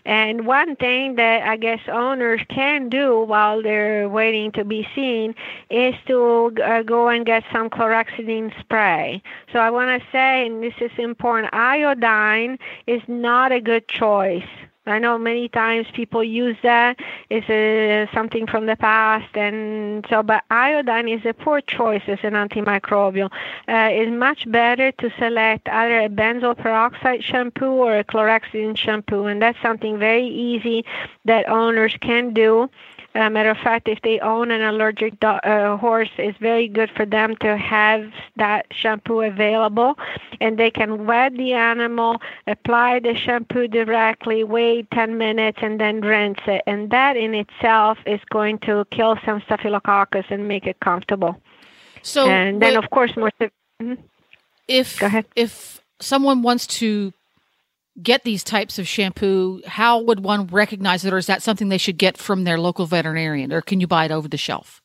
And one thing that I guess owners can do while they're waiting to be seen is to uh, go and get some chlorhexidine spray. So I want to say, and this is important, iodine is not a good choice. I know many times people use that. It's uh, something from the past, and so. But iodine is a poor choice as an antimicrobial. Uh, it's much better to select either a benzoyl peroxide shampoo or a chlorhexidine shampoo, and that's something very easy that owners can do. Uh, matter of fact, if they own an allergic do- uh, horse, it's very good for them to have that shampoo available, and they can wet the animal, apply the shampoo directly, wait 10 minutes, and then rinse it. And that in itself is going to kill some staphylococcus and make it comfortable. So and then, wait, of course, more. mhm. if Go ahead. if someone wants to get these types of shampoo, how would one recognize it, or is that something they should get from their local veterinarian, or can you buy it over the shelf?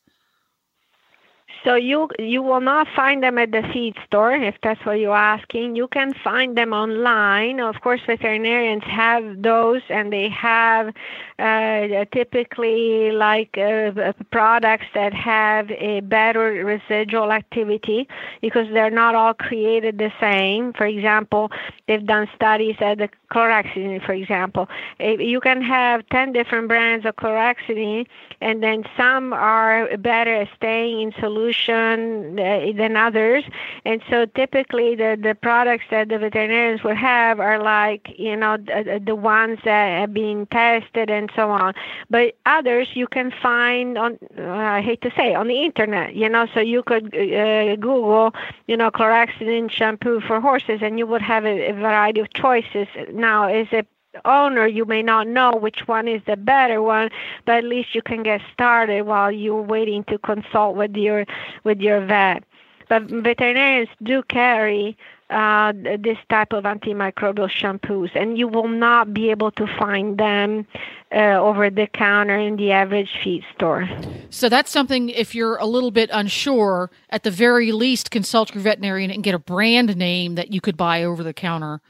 So you you will not find them at the feed store if that's what you're asking. You can find them online. Of course, veterinarians have those, and they have uh, typically like uh, products that have a better residual activity because they're not all created the same. For example, they've done studies at the chlorhexidine, for example. Eh, You can have 10 different brands of chlorhexidine, and then some are better staying in solution uh, than others. And so typically the, the products that the veterinarians will have are like, you know, the, the ones that have been tested and so on. But others you can find on, uh, I hate to say, on the internet, you know, so you could uh, Google, you know, chlorhexidine shampoo for horses and you would have a, a variety of choices. Now, as it owner you may not know which one is the better one but at least you can get started while you're waiting to consult with your with your vet but veterinarians do carry uh, this type of antimicrobial shampoos and you will not be able to find them uh, over the counter in the average feed store So that's something. If you're a little bit unsure, at the very least, consult your veterinarian and get a brand name that you could buy over the counter.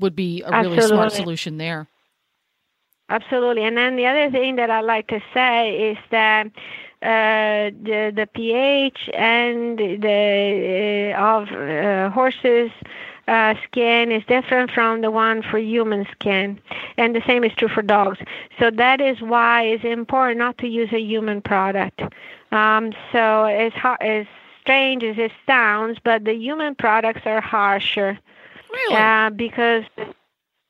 Would be a really smart solution there. Absolutely. And then the other thing that I like to say is that uh, the the pH and the uh, of uh, horses uh, skin is different from the one for human skin, and the same is true for dogs. So that is why it's important not to use a human product. Um, so as as strange as it sounds, but the human products are harsher Really? uh, because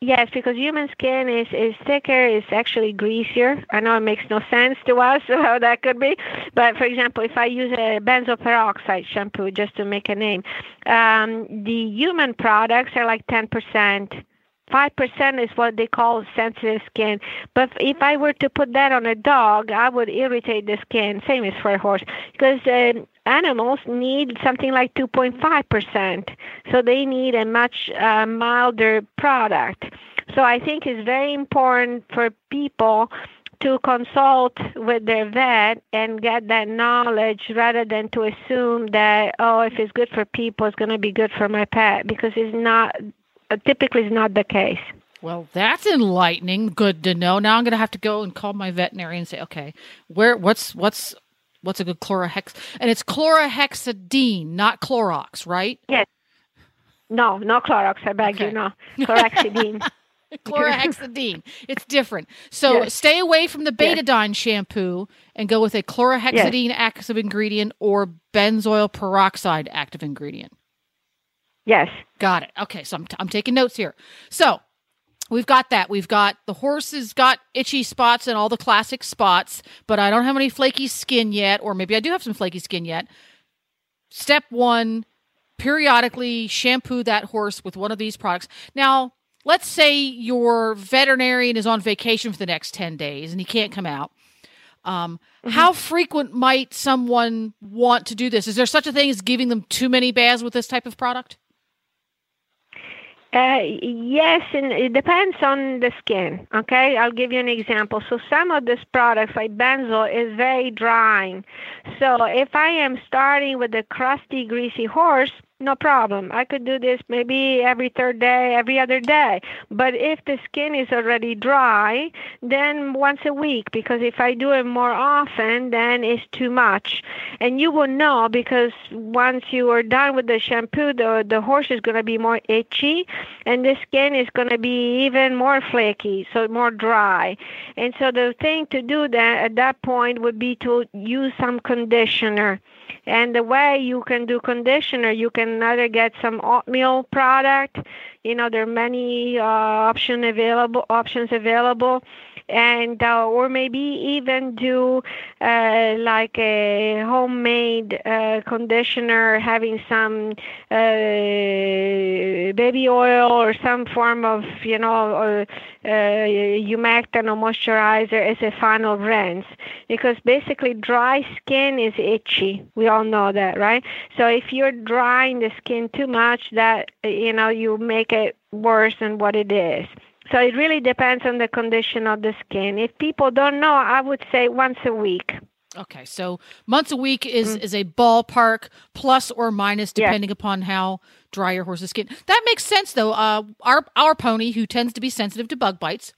yes, because human skin is is thicker, it's actually greasier. I know it makes no sense to us how that could be, but for example, if I use a benzoyl peroxide shampoo just to make a name, um, the human products are like ten percent. Five percent is what they call sensitive skin. But if I were to put that on a dog, I would irritate the skin. Same as for a horse, because um, animals need something like 2.5 percent, so they need a much uh, milder product. So I think it's very important for people to consult with their vet and get that knowledge rather than to assume that oh if it's good for people it's going to be good for my pet because it's not uh, typically it's not the case Well, that's enlightening. Good to know. Now I'm going to have to go and call my veterinarian and say, okay, where what's what's what's a good chlorohex? And it's chlorhexidine, not Clorox, right? yes no no Clorox I beg Okay. you no chlorhexidine Chlorhexidine. it's different. So Yes. stay away from the Yes. betadine shampoo and go with a chlorhexidine active ingredient or benzoyl peroxide active ingredient. yes Got it. Okay, so I'm, I'm taking notes here. So we've got that. We've got the horse has got itchy spots and all the classic spots, but I don't have any flaky skin yet, or maybe I do have some flaky skin yet. Step one periodically shampoo that horse with one of these products. Now, let's say your veterinarian is on vacation for the next 10 days and he can't come out. Um, How frequent might someone want to do this? Is there such a thing as giving them too many baths with this type of product? Uh, yes, and it depends on the skin. Okay, I'll give you an example. So some of these products, like benzoyl, is very drying. So if I am starting with a crusty, greasy horse, no problem. I could do this maybe every third day, every other day. But if the skin is already dry, then once a week, because if I do it more often, then it's too much. And you will know because once you are done with the shampoo, the, the horse is going to be more itchy and the skin is going to be even more flaky, so more dry. And so the thing to do that at that point would be to use some conditioner. And the way you can do conditioner, you can either get some oatmeal product. You know, there are many uh, option available options available, and uh, or maybe even do uh, like a homemade uh, conditioner, having some uh, baby oil or some form of you know or, uh, humectant or moisturizer as a final rinse because basically dry skin is itchy. We all know that, right? So if you're drying the skin too much, that you know you make it worse than what it is. So it really depends on the condition of the skin. If people don't know, I would say once a week. Okay, so once a week is is a ballpark plus or minus depending upon how dry your horse's skin. That makes sense though. Uh, our our pony, who tends to be sensitive to bug bites,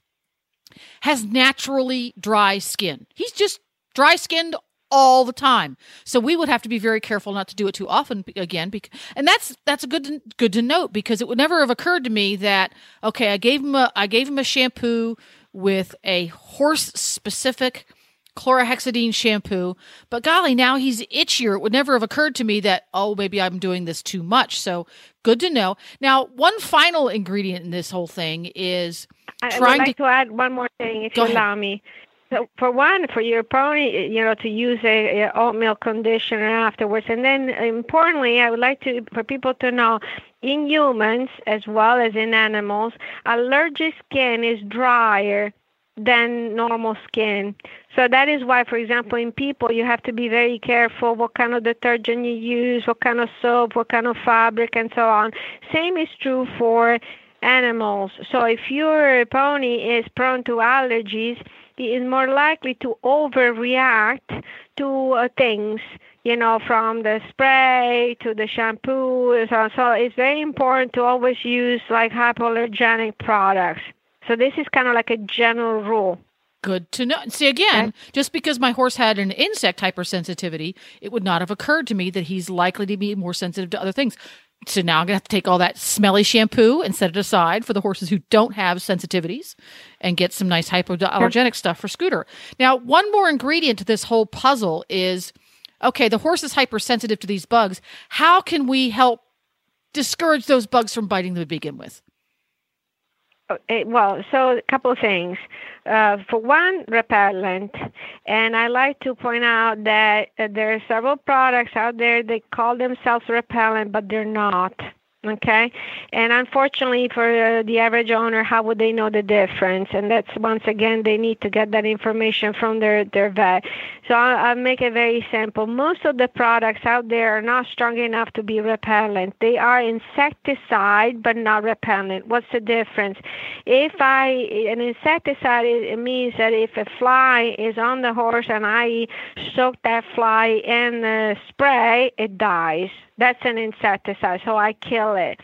has naturally dry skin. He's just dry skinned all the time. So we would have to be very careful not to do it too often again. And that's that's a good to, good to note because it would never have occurred to me that okay, I gave him a I gave him a shampoo with a horse specific chlorhexidine shampoo, but golly, now he's itchier. It would never have occurred to me that oh, maybe I'm doing this too much. So good to know. Now, one final ingredient in this whole thing is I I trying would like to add one more thing, if you ahead. allow me. So for one, for your pony, you know, to use a, a oatmeal conditioner afterwards, and then importantly, I would like to for people to know, in humans as well as in animals, allergic skin is drier than normal skin. So that is why, for example, in people, you have to be very careful what kind of detergent you use, what kind of soap, what kind of fabric, and so on. Same is true for animals. So if your pony is prone to allergies, is more likely to overreact to uh, things. you know, from the spray to the shampoo. So, so it's very important to always use like hypoallergenic products. So this is kind of like a general rule. Good to know. See, again, just because my horse had an insect hypersensitivity, it would not have occurred to me that he's likely to be more sensitive to other things. So now I'm going to have to take all that smelly shampoo and set it aside for the horses who don't have sensitivities and get some nice hypoallergenic stuff for Scooter. Now, one more ingredient to this whole puzzle is okay, the horse is hypersensitive to these bugs. How can we help discourage those bugs from biting them to begin with? Uh, well, so a couple of things. Uh, for one, repellent, and I like to point out that uh, there are several products out there that call themselves repellent, but they're not. Okay, and unfortunately for uh, the average owner, how would they know the difference? And that's once again they need to get that information from their their vet. So I'll, I'll make it very simple. Most of the products out there are not strong enough to be repellent. They are insecticide, but not repellent. What's the difference? If I an insecticide, it means that if a fly is on the horse and I soak that fly in the spray, it dies. That's an insecticide, so I kill it.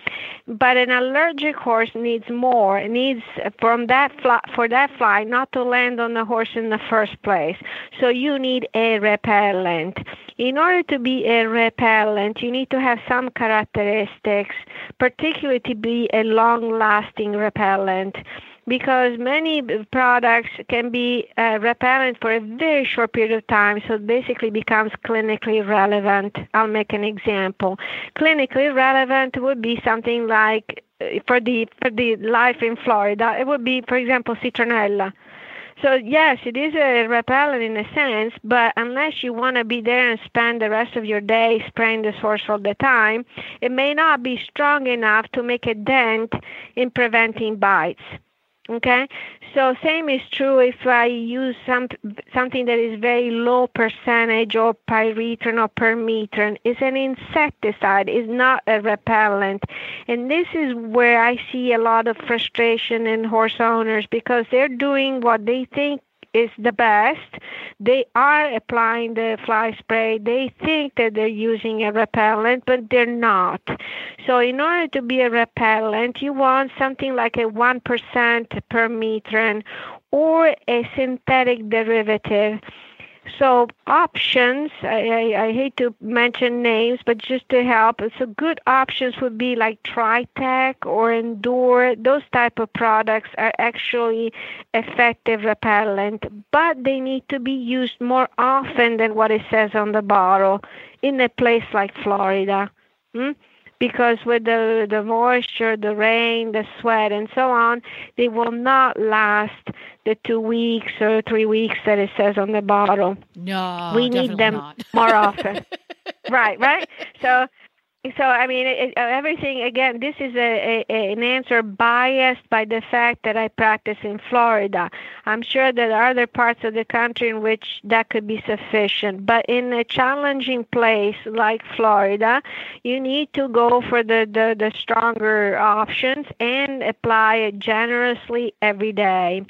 But an allergic horse needs more. It needs from that fly, for that fly not to land on the horse in the first place. So you need a repellent. In order to be a repellent, you need to have some characteristics, particularly to be a long-lasting repellent because many products can be uh, repellent for a very short period of time, so it basically becomes clinically relevant. I'll make an example. Clinically relevant would be something like uh, for the for the life in Florida, it would be, for example, citronella. So yes, it is a repellent in a sense, but unless you want to be there and spend the rest of your day spraying the source all the time, it may not be strong enough to make a dent in preventing bites. Okay, so same is true if I use some something that is very low percentage or pyrethrin or permethrin. It's an insecticide, it's not a repellent, and this is where I see a lot of frustration in horse owners because they're doing what they think is the best. They are applying the fly spray. They think that they're using a repellent, but they're not. So, in order to be a repellent, you want something like a 1% per permethrin or a synthetic derivative. So options, I, I, I, hate to mention names, but just to help, so good options would be like Tri-Tec or Endure. Those type of products are actually effective repellent, but they need to be used more often than what it says on the bottle in a place like Florida. Hmm? Because with the, the moisture, the rain, the sweat, and so on, they will not last the two weeks or three weeks that it says on the bottle. No, we need them more often. right, right. So so I mean, it, everything again. This is a, a, an answer biased by the fact that I practice in Florida. I'm sure there are other parts of the country in which that could be sufficient, but in a challenging place like Florida, you need to go for the the, the stronger options and apply it generously every day.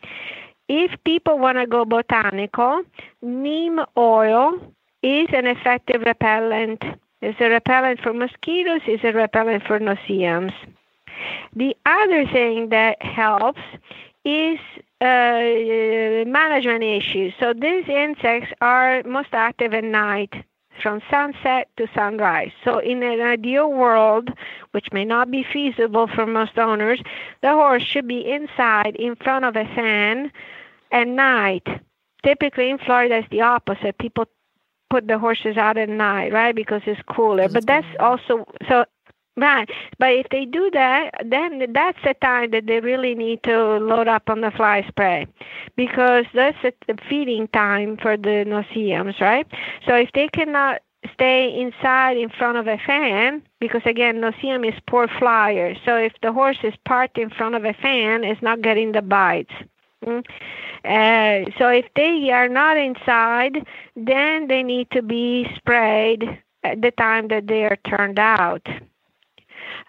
If people want to go botanical, neem oil is an effective repellent it's a repellent for mosquitoes, it's a repellent for no-see-ums. The other thing that helps is uh, management issues. So these insects are most active at night from sunset to sunrise. So in an ideal world, which may not be feasible for most owners, the horse should be inside in front of a fan at night. Typically in Florida, it's the opposite. People put the horses out at night, right? Because it's cooler. But that's also so Right. But if they do that, then that's the time that they really need to load up on the fly spray because that's the feeding time for the no-see-ums, right? So if they cannot stay inside in front of a fan, because again, no-see-um is poor flyer. So if the horse is parked in front of a fan, it's not getting the bites. Mm. Uh, so if they are not inside, then they need to be sprayed at the time that they are turned out.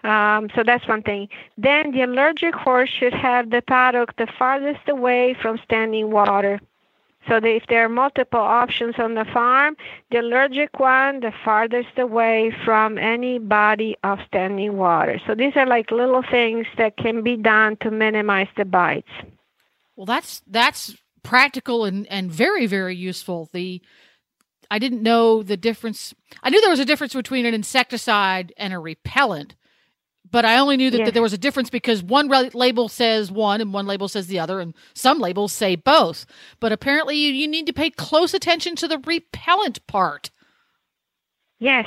Um, so that's one thing. Then the allergic horse should have the paddock the farthest away from standing water. So if there are multiple options on the farm, the allergic one, the farthest away from any body of standing water. So these are like little things that can be done to minimize the bites. Well, that's that's practical and and very very useful. The I didn't know the difference. I knew there was a difference between an insecticide and a repellent, but I only knew that, that there was a difference because one re- label says one and one label says the other, and some labels say both. But apparently, you, you need to pay close attention to the repellent part. Yes,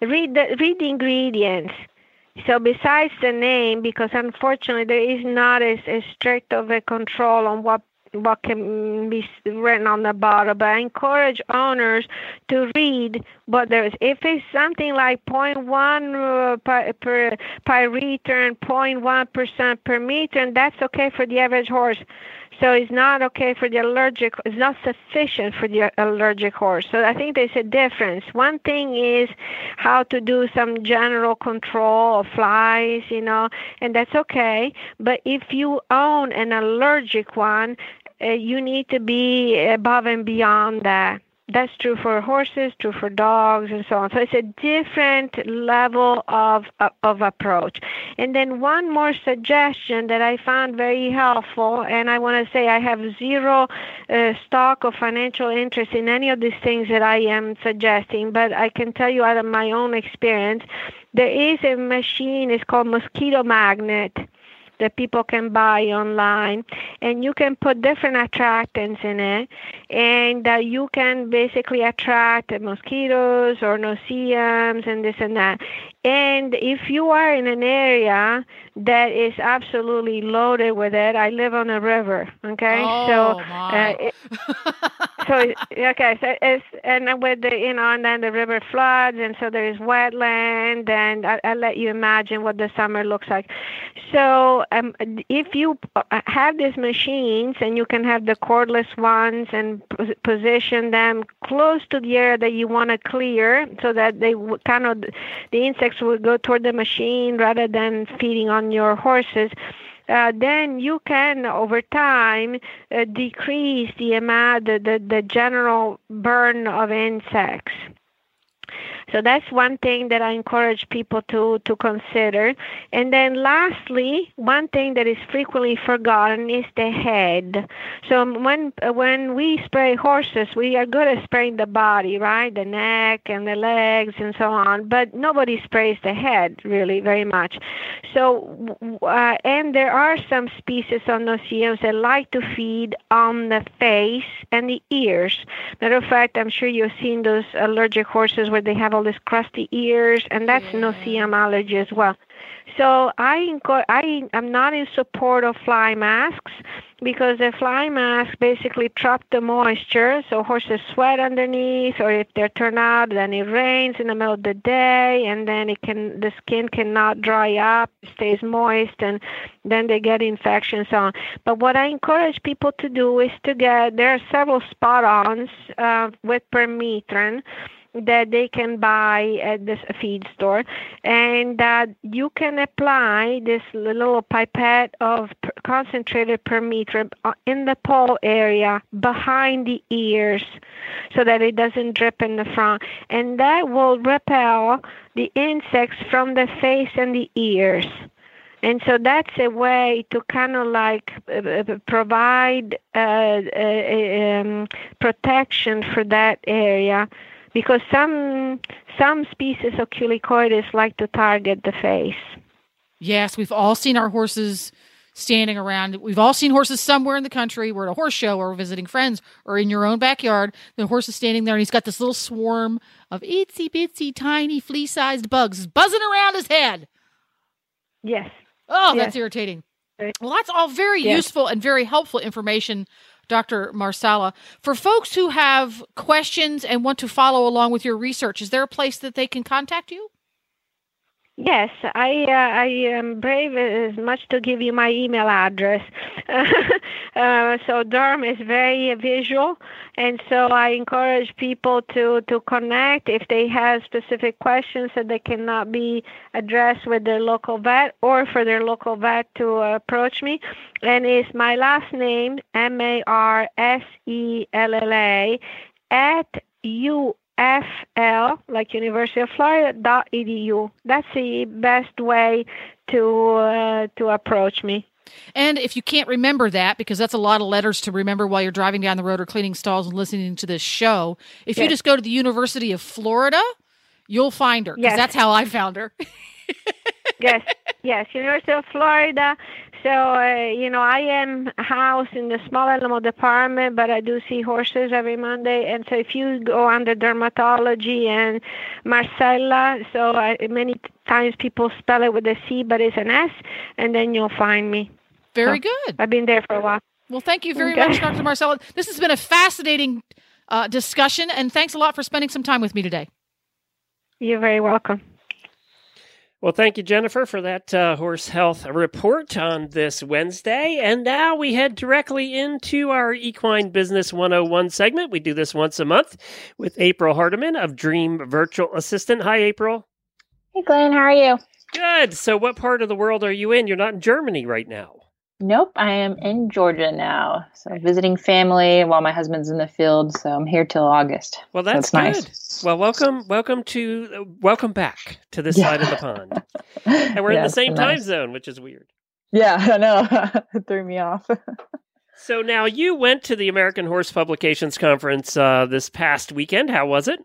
read the read the ingredients. So besides the name, because unfortunately there is not as, as strict of a control on what what can be written on the bottle, but I encourage owners to read what there is. If it's something like 0.1 uh, per, per pyrethrin, 0.1 percent per meter, and that's okay for the average horse. So it's not okay for the allergic. It's not sufficient for the allergic horse. So I think there's a difference. One thing is how to do some general control of flies, you know, and that's okay. But if you own an allergic one, uh, you need to be above and beyond that. That's true for horses, true for dogs, and so on. So it's a different level of of, of approach. And then one more suggestion that I found very helpful, and I want to say I have zero uh, stock of financial interest in any of these things that I am suggesting, but I can tell you out of my own experience, there is a machine. It's called Mosquito Magnet that people can buy online and you can put different attractants in it and uh, you can basically attract mosquitoes or no-see-ums and this and that and if you are in an area that is absolutely loaded with it i live on a river okay Oh, so my. uh, it, so okay so it's and then with the you know and then the river floods and so there is wetland and I, I let you imagine what the summer looks like so um, if you uh, have these machines and you can have the cordless ones and position them close to the area that you want to clear so that they kind of the insects will go toward the machine rather than feeding on your horses uh, then you can over time uh, decrease the amount the, the, the general burn of insects so that's one thing that I encourage people to, to consider. And then lastly, one thing that is frequently forgotten is the head. So when when we spray horses, we are good at spraying the body, right? The neck and the legs and so on, but nobody sprays the head really very much. So uh, and there are some species of no-see-ums that like to feed on the face and the ears. Matter of fact, I'm sure you've seen those allergic horses where they have all these crusty ears, and that's Yeah. no-see-um allergy as well. So I enco- I am not in support of fly masks because the fly mask basically trap the moisture, so horses sweat underneath, or if they're turned out, then it rains in the middle of the day, and then it can the skin cannot dry up, stays moist, and then they get infections on. But what I encourage people to do is to get there are several spot-ons uh, with permethrin that they can buy at this feed store and that you can apply this little pipette of concentrated permethrin uh, in the pole area behind the ears so that it doesn't drip in the front and that will repel the insects from the face and the ears. And so that's a way to kind of like uh, uh, provide uh, uh, um, protection for that area because some some species of culicoides like to target the face. Yes, we've all seen our horses standing around. We've all seen horses somewhere in the country. We're at a horse show or visiting friends or in your own backyard. The horse is standing there and he's got this little swarm of itsy bitsy tiny flea sized bugs buzzing around his head. Yes. Oh, Yes. that's irritating. Well, that's all very Yes. useful and very helpful information, Dr. Marsella. For folks who have questions and want to follow along with your research, is there a place that they can contact you? Yes, I uh, I am brave as much to give you my email address. uh, so Durham is very visual, and so I encourage people to to connect if they have specific questions that they cannot be addressed with their local vet, or for their local vet to approach me. And it's my last name M A R S E L L A at u FL, like University of Florida, dot edu. That's the best way to uh, to approach me. And if you can't remember that, because that's a lot of letters to remember while you're driving down the road or cleaning stalls and listening to this show, if you just go to the University of Florida, you'll find her. Because Yes. that's how I found her. yes, yes, University of Florida. So uh, you know, I am housed in the small animal department, but I do see horses every Monday. And so if you go under dermatology and Marsella, so I, many times people spell it with a C, but it's an S, and then you'll find me. Very So, good. I've been there for a while. Well, thank you very Okay. much, Dr. Marsella. This has been a fascinating uh, discussion, and thanks a lot for spending some time with me today. You're very welcome. Well, thank you, Jennifer, for that uh, horse health report on this Wednesday. And now we head directly into our Equine Business 101 segment. We do this once a month with April Hardiman of Dream Virtual Assistant. Hi, April. Hey, Glenn, how are you? Good. So, what part of the world are you in? You're not in Germany right now. Nope, I am in Georgia now. So visiting family while my husband's in the field. So I'm here till August. Well, So that's nice. Well, welcome, welcome to, welcome back to this Yeah. side of the pond. And we're in the same time nice. zone, which is weird. Yeah, I know. it threw me off. So now you went to the American Horse Publications Conference uh, this past weekend. How was it?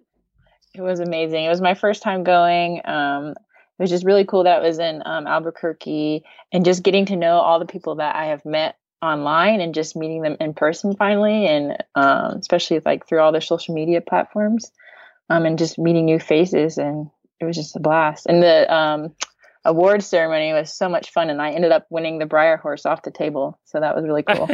It was amazing. It was my first time going. Um, it was just really cool that it was in um, Albuquerque and just getting to know all the people that I have met online and just meeting them in person finally, and um, especially like through all the social media platforms, um, and just meeting new faces. And it was just a blast. And the um, award ceremony was so much fun, and I ended up winning the Breyer horse off the table, so that was really cool.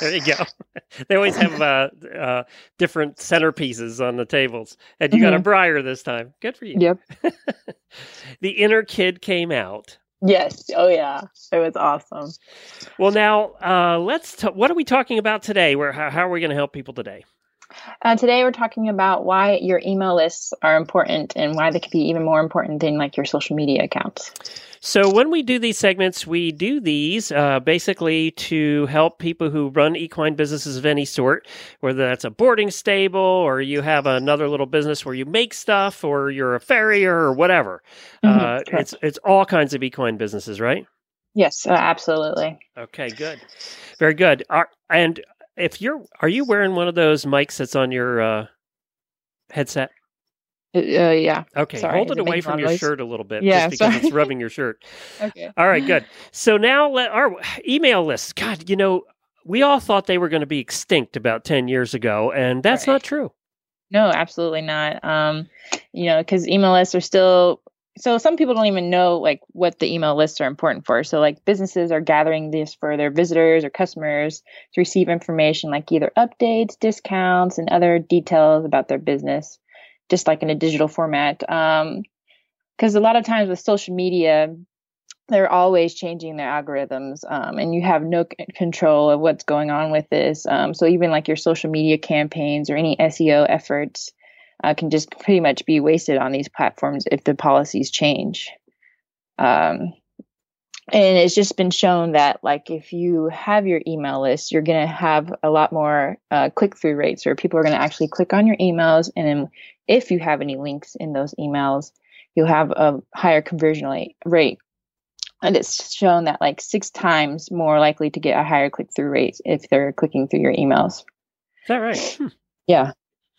there you go. They always have uh, uh, different centerpieces on the tables, and you got a Mhm. Breyer this time. Good for you. yep. The inner kid came out. Yes. Oh yeah. It was awesome. Well, now uh, let's. T- what are we talking about today? Where how, how are we going to help people today? Uh, today we're talking about why your email lists are important and why they could be even more important than like your social media accounts. So when we do these segments, we do these uh, basically to help people who run equine businesses of any sort, whether that's a boarding stable or you have another little business where you make stuff or you're a farrier or whatever. Mhm, uh, it's it's all kinds of equine businesses, right? Yes, uh, absolutely. Okay, good, very good. And if you're, are you wearing one of those mics that's on your uh, headset? Uh, uh, yeah. Okay, Sorry, hold it away from your noise? shirt a little bit, Yeah, just because sorry. it's rubbing your shirt. Okay. All right, good. So now let our email lists. God, you know, we all thought they were going to be extinct about ten years ago, and that's Right. not true. No, absolutely not. Um, you know, because email lists are still so some people don't even know like what the email lists are important for. So like businesses are gathering this for their visitors or customers to receive information like either updates, discounts, and other details about their business, just like in a digital format. Um, because a lot of times with social media, they're always changing their algorithms um, and you have no c- control of what's going on with this um, so even like your social media campaigns or any seo efforts uh, can just pretty much be wasted on these platforms if the policies change. Um, and it's just been shown that like if you have your email list you're going to have a lot more uh, click-through rates where people are going to actually click on your emails. And then if you have any links in those emails you'll have a higher conversion rate- rate. And it's shown that like six times more likely to get a higher click-through rate if they're clicking through your emails. Is that right? Hmm. yeah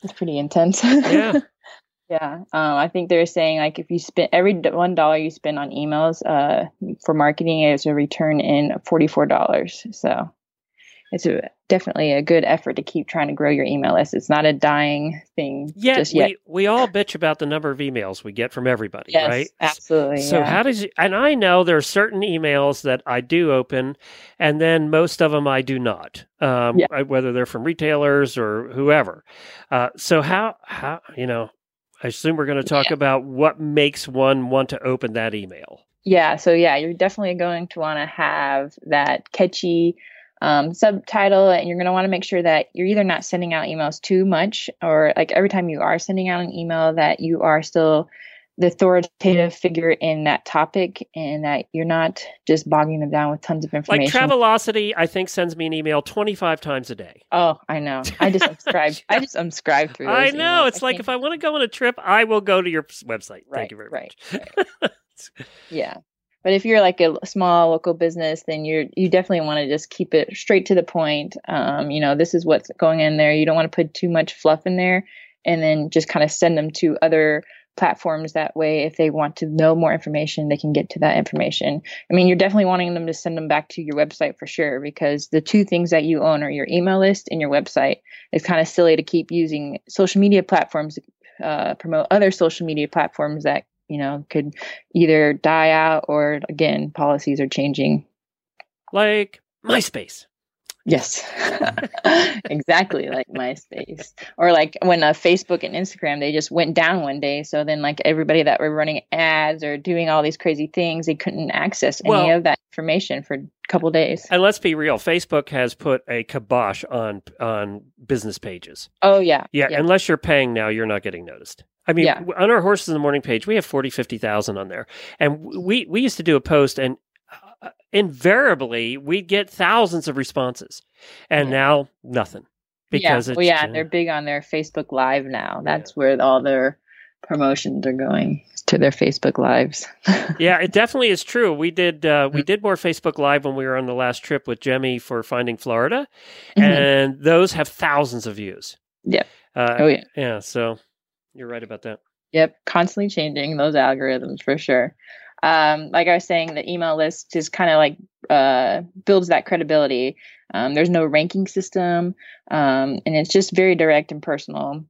it's pretty intense Yeah. yeah um, i think they're saying like if you spend every one dollar you spend on emails uh, for marketing it's a return in $44 so it's a, definitely a good effort to keep trying to grow your email list it's not a dying thing Yet just yet we we all bitch about the number of emails we get from everybody, yes right? absolutely So yeah. how does you, and I know there are certain emails that I do open, and then most of them I do not, um, Yeah. Whether they're from retailers or whoever. Uh, so how how you know I assume we're going to talk Yeah. about what makes one want to open that email. Yeah, so yeah, you're definitely going to want to have that catchy um, subtitle, and you're going to want to make sure that you're either not sending out emails too much, or like every time you are sending out an email, that you are still the authoritative figure in that topic, and that you're not just bogging them down with tons of information. Like. Travelocity, I think sends me an email 25 times a day. oh, I know. I just unscribed. I just unscribed through. I know. emails. It's I like can't- if I want to go on a trip, I will go to your website. Right, Thank you very right, much. Yeah. But if you're like a small local business, then you're you definitely want to just keep it straight to the point. Um, you know, this is what's going in there. You don't want to put too much fluff in there, and then just kind of send them to other platforms. That way, if they want to know more information, they can get to that information. I mean, you're definitely wanting them to send them back to your website for sure, because the two things that you own are your email list and your website. It's kind of silly to keep using social media platforms uh, promote other social media platforms that you know could either die out or again policies are changing like MySpace. Yes exactly like myspace or like when uh, facebook and instagram they just went down one day so then like everybody that were running ads or doing all these crazy things they couldn't access any Well- of that information for a couple days And let's be real, Facebook has put a kibosh on on business pages. oh yeah Yeah, unless you're paying now, you're not getting noticed. I mean, Yeah. on our Horses in the Morning page, we have 40, 50,000 on there. And we, we used to do a post, and invariably, we'd get thousands of responses. And Yeah. now, nothing. Because yeah. it's. well, yeah they're big on their facebook live now that's where all their promotions are going to their facebook lives yeah, it definitely is true. We did uh, Mm-hmm. we did more Facebook Live when we were on the last trip with Jemmy for Finding Florida, Mhm. and those have thousands of views. Yeah. Uh, oh yeah yeah. So you're right about that. Yep, constantly changing those algorithms for sure. Um, like I was saying, the email list just kind of like uh, builds that credibility. Um, there's no ranking system, um, and it's just very direct and personal.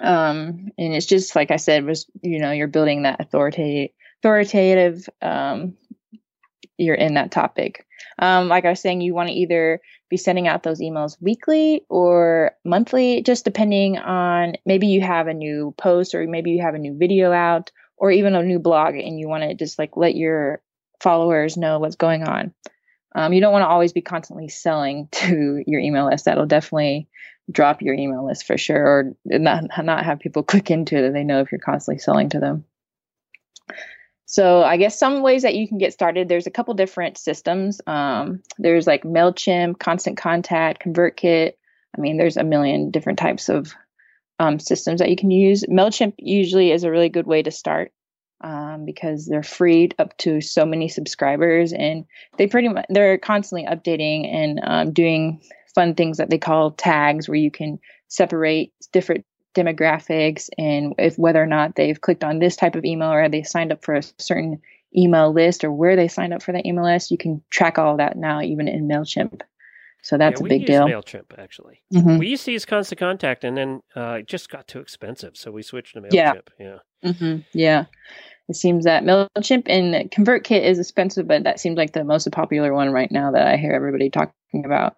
Um, and it's just like I said, was you know you're building that authoritative, authoritative. Um, you're in that topic. Um, like I was saying, you want to either be sending out those emails weekly or monthly, just depending on maybe you have a new post or maybe you have a new video out or even a new blog and you want to just like let your followers know what's going on. Um, you don't want to always be constantly selling to your email list. That'll definitely drop your email list for sure, or not not have people click into it they know if you're constantly selling to them. So I guess some ways that you can get started. There's a couple different systems. Um, there's like Mailchimp, Constant Contact, ConvertKit. I mean, there's a million different types of um, systems that you can use. Mailchimp usually is a really good way to start um, because they're free up to so many subscribers, and they pretty much they're constantly updating and um, doing fun things that they call tags, where you can separate different demographics and if whether or not they've clicked on this type of email or they signed up for a certain email list or where they signed up for that email list. You can track all that now, even in Mailchimp. So that's Yeah, a big use deal. Mailchimp actually. Mhm. We used to use Constant Contact, and then uh, it just got too expensive, so we switched to Mailchimp. Yeah. Yeah. hmm Yeah. It seems that MailChimp and ConvertKit is expensive, but that seems like the most popular one right now that I hear everybody talking about.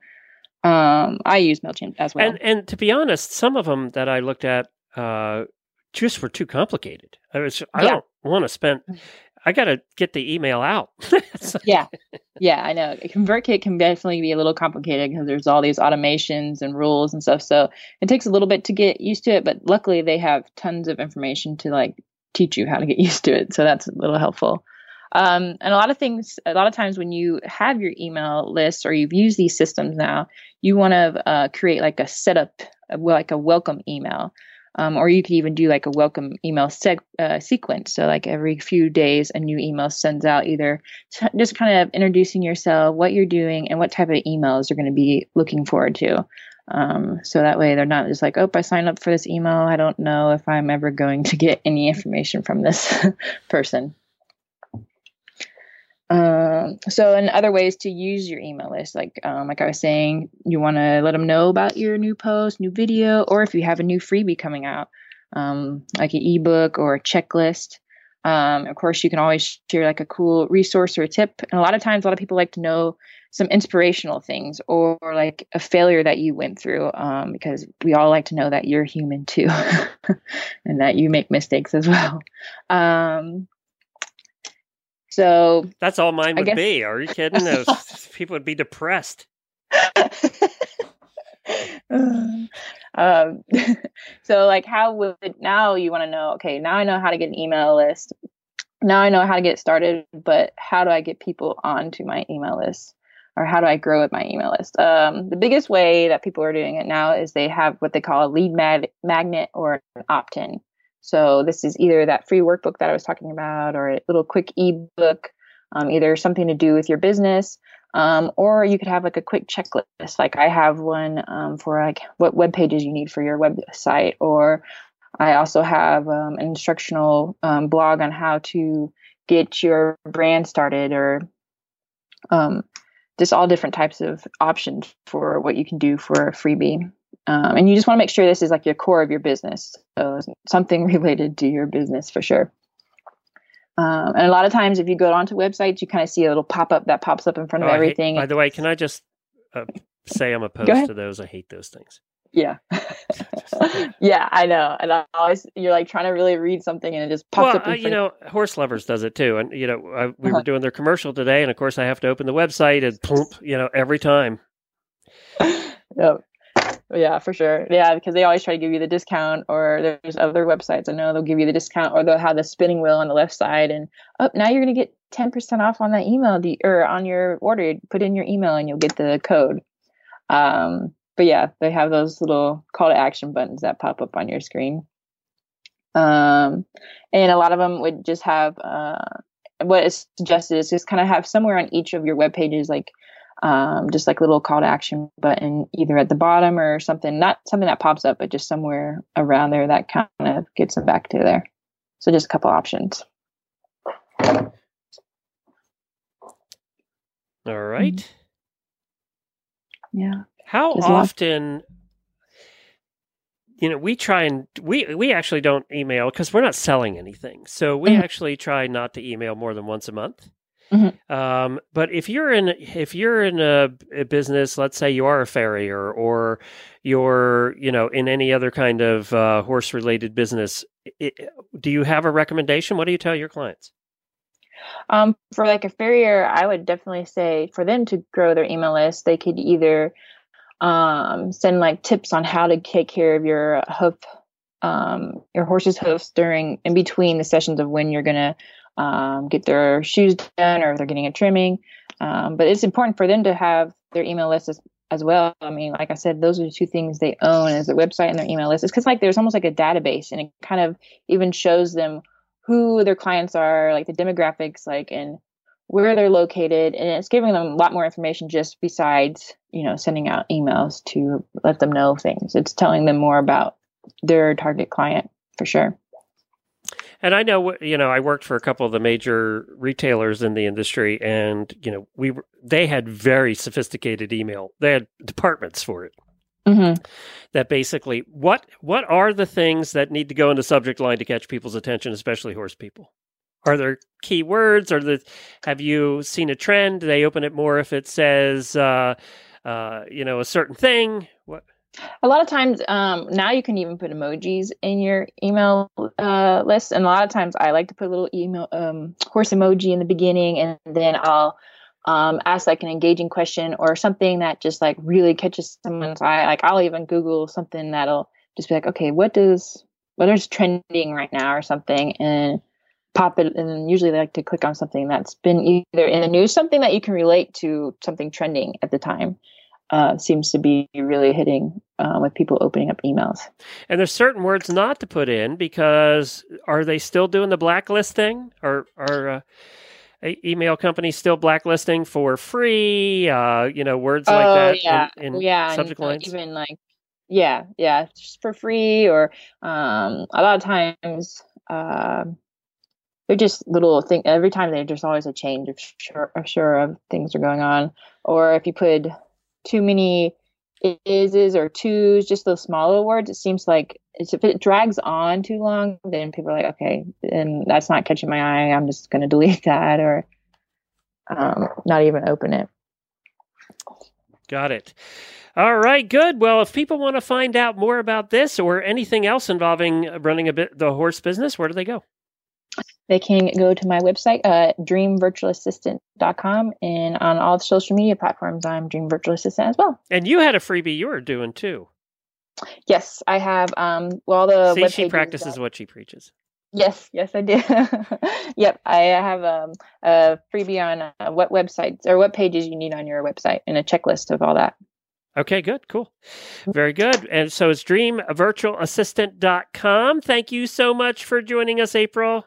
Um, I use MailChimp as well. And and to be honest, some of them that I looked at uh, just were too complicated. I was I Yeah. don't want to spend. I got to get the email out. Yeah. Yeah, I know. ConvertKit can definitely be a little complicated because there's all these automations and rules and stuff. So it takes a little bit to get used to it, but luckily they have tons of information to like teach you how to get used to it. So that's a little helpful. Um, and a lot of things, a lot of times when you have your email list or you've used these systems now, you want to uh, create like a setup, uh, like a welcome email. Um, or you could even do like a welcome email seg- uh, sequence. So, like every few days, a new email sends out either t- just kind of introducing yourself, what you're doing, and what type of emails you're going to be looking forward to. Um, so that way they're not just like, oh, I signed up for this email. I don't know if I'm ever going to get any information from this person. Um, so, and other ways to use your email list, like um, like I was saying, you want to let them know about your new post, new video, or if you have a new freebie coming out, um, like an ebook or a checklist. Um, of course, you can always share like a cool resource or a tip. And a lot of times, a lot of people like to know some inspirational things or, like a failure that you went through um, because we all like to know that you're human too and that you make mistakes as well. So That's all mine would guess- be. Are you kidding? Those people would be depressed. um, so like how would now you want to know okay now i know how to get an email list now i know how to get started but how do i get people onto my email list or how do i grow with my email list um, the biggest way that people are doing it now is they have what they call a lead mag- magnet or an opt-in so this is either that free workbook that i was talking about or a little quick ebook um, either something to do with your business um, or you could have like a quick checklist. Like i have one um, for like what web pages you need for your website or i also have um, an instructional um, blog on how to get your brand started or um, just all different types of options for what you can do for a freebie um, and you just want to make sure this is like your core of your business so something related to your business for sure um, and a lot of times, if you go onto websites, you kind of see a little pop up that pops up in front of Oh, hate- everything. by the way, can I just uh, say I'm opposed to those? I hate those things. yeah, yeah, I know. And I always, you're like trying to really read something, and it just pops well, up. Uh, you know, Horse Lovers does it too, and you know, I, we Uh-huh. were doing their commercial today, and of course, I have to open the website and plump, you know, every time. Yep. Yeah, for sure. Yeah, because they always try to give you the discount, or there's other websites I know they'll give you the discount, or they'll have the spinning wheel on the left side, and oh, now you're gonna get ten percent off on that email, do- or on your order. Put in your email, and you'll get the code. Um, but yeah, they have those little call to action buttons that pop up on your screen. Um, and a lot of them would just have uh, what is suggested is just kind of have somewhere on each of your web pages, like um, just like a little call to action button either at the bottom or something not something that pops up but just somewhere around there that kind of gets them back to there so just a couple options All right. yeah How There's often? You know, we try and we we actually don't email because we're not selling anything. So we Mhm. actually try not to email more than once a month. Mhm. Um, but if you're in if you're in a, a business, let's say you are a farrier or you're you know in any other kind of uh, horse related business, i do you have a recommendation? What do you tell your clients? um, for like a farrier i would definitely say for them to grow their email list they could either um, send like tips on how to take care of your hoof um, your horse's hoofs during in between the sessions of when you're gonna um, get their shoes done or if they're getting a trimming. Um, but it's important for them to have their email list as, as well. I mean like i said those are the two things they own is their website and their email list. It's because like there's almost like a database and it kind of even shows them who their clients are like the demographics like and where they're located. And it's giving them a lot more information just besides you know sending out emails to let them know things. It's telling them more about their target client for sure And I know, you know, I worked for a couple of the major retailers in the industry, and you know, we were, they had very sophisticated email. They had departments for it. mm-hmm. That basically, what what are the things that need to go in the subject line to catch people's attention, especially horse people? Are there key words? Or the have you seen a trend? Do they open it more if it says, uh, uh, you know, a certain thing? A lot of times um, now you can even put emojis in your email uh, list and a lot of times i like to put a little email um, horse emoji in the beginning and then i'll um, ask like an engaging question or something that just like really catches someone's eye. Like i'll even google something that'll just be like okay what does what is trending right now? or something and pop it and usually they like to click on something that's been either in the news something that you can relate to something trending at the time uh, seems to be really hitting uh, with people opening up emails. And there's certain words not to put in because are they still doing the blacklist thing? Or are uh, email companies still blacklisting for free? Uh, you know, words like oh that yeah, in, in yeah, and, subject uh, lines. even like yeah, yeah, just for free or um, a lot of times um they're just little thing. Every time they there's just always a change of sure, of sure of things are going on. Or if you put too many ises or twos, just those smaller words, it seems like if it drags on too long, then people are like, okay, and that's not catching my eye. I'm just going to delete that or um, not even open it. Got it. All right, good. Well, if people want to find out more about this or anything else involving running a bit the horse business, where do they go? They can go to my website, uh, dreamvirtualassistant.com, and on all the social media platforms, I'm Dream Virtual Assistant as well. And you had a freebie you were doing too. Yes, I have. Um, well, the See, she practices what she preaches. Yes, yes, I did. yep, I have um, a freebie on uh, what websites or what pages you need on your website and a checklist of all that. Okay, good, cool. Very good. And so it's dreamvirtualassistant.com. Thank you so much for joining us, April.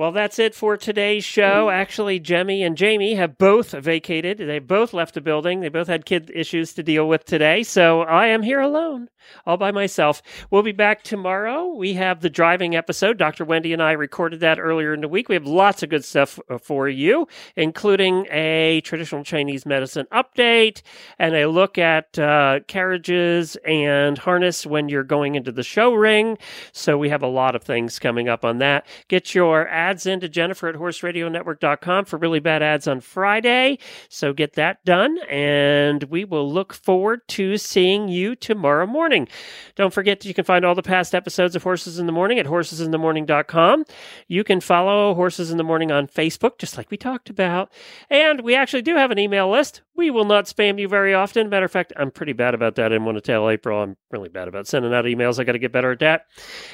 Well, that's it for today's show. Actually, Jemmy and Jamie have both vacated. They both left the building. They both had kid issues to deal with today. So I am here alone, all by myself. We'll be back tomorrow. We have the driving episode. Dr. Wendy and I recorded that earlier in the week. We have lots of good stuff uh, for you, including a traditional Chinese medicine update and a look at uh, carriages and harness when you're going into the show ring. So we have a lot of things coming up on that. Get your ads into Jennifer at horseradionetwork.com for really bad ads on Friday. So get that done. And we will look forward to seeing you tomorrow morning. Don't forget that you can find all the past episodes of Horses in the Morning at horsesinthemorning.com. You can follow Horses in the Morning on Facebook, just like we talked about. And we actually do have an email list. We will not spam you very often. Matter of fact, I'm pretty bad about that. I didn't want to tell April I'm really bad about sending out emails. I got to get better at that.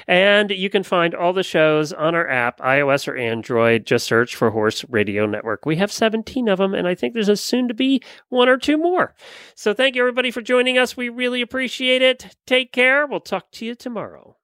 And you can find all the shows on our app, or Android. Just search for Horse Radio Network. We have 17 of them, and I think there's a soon to be one or two more. So thank you, everybody, for joining us. We really appreciate it. Take care. We'll talk to you tomorrow.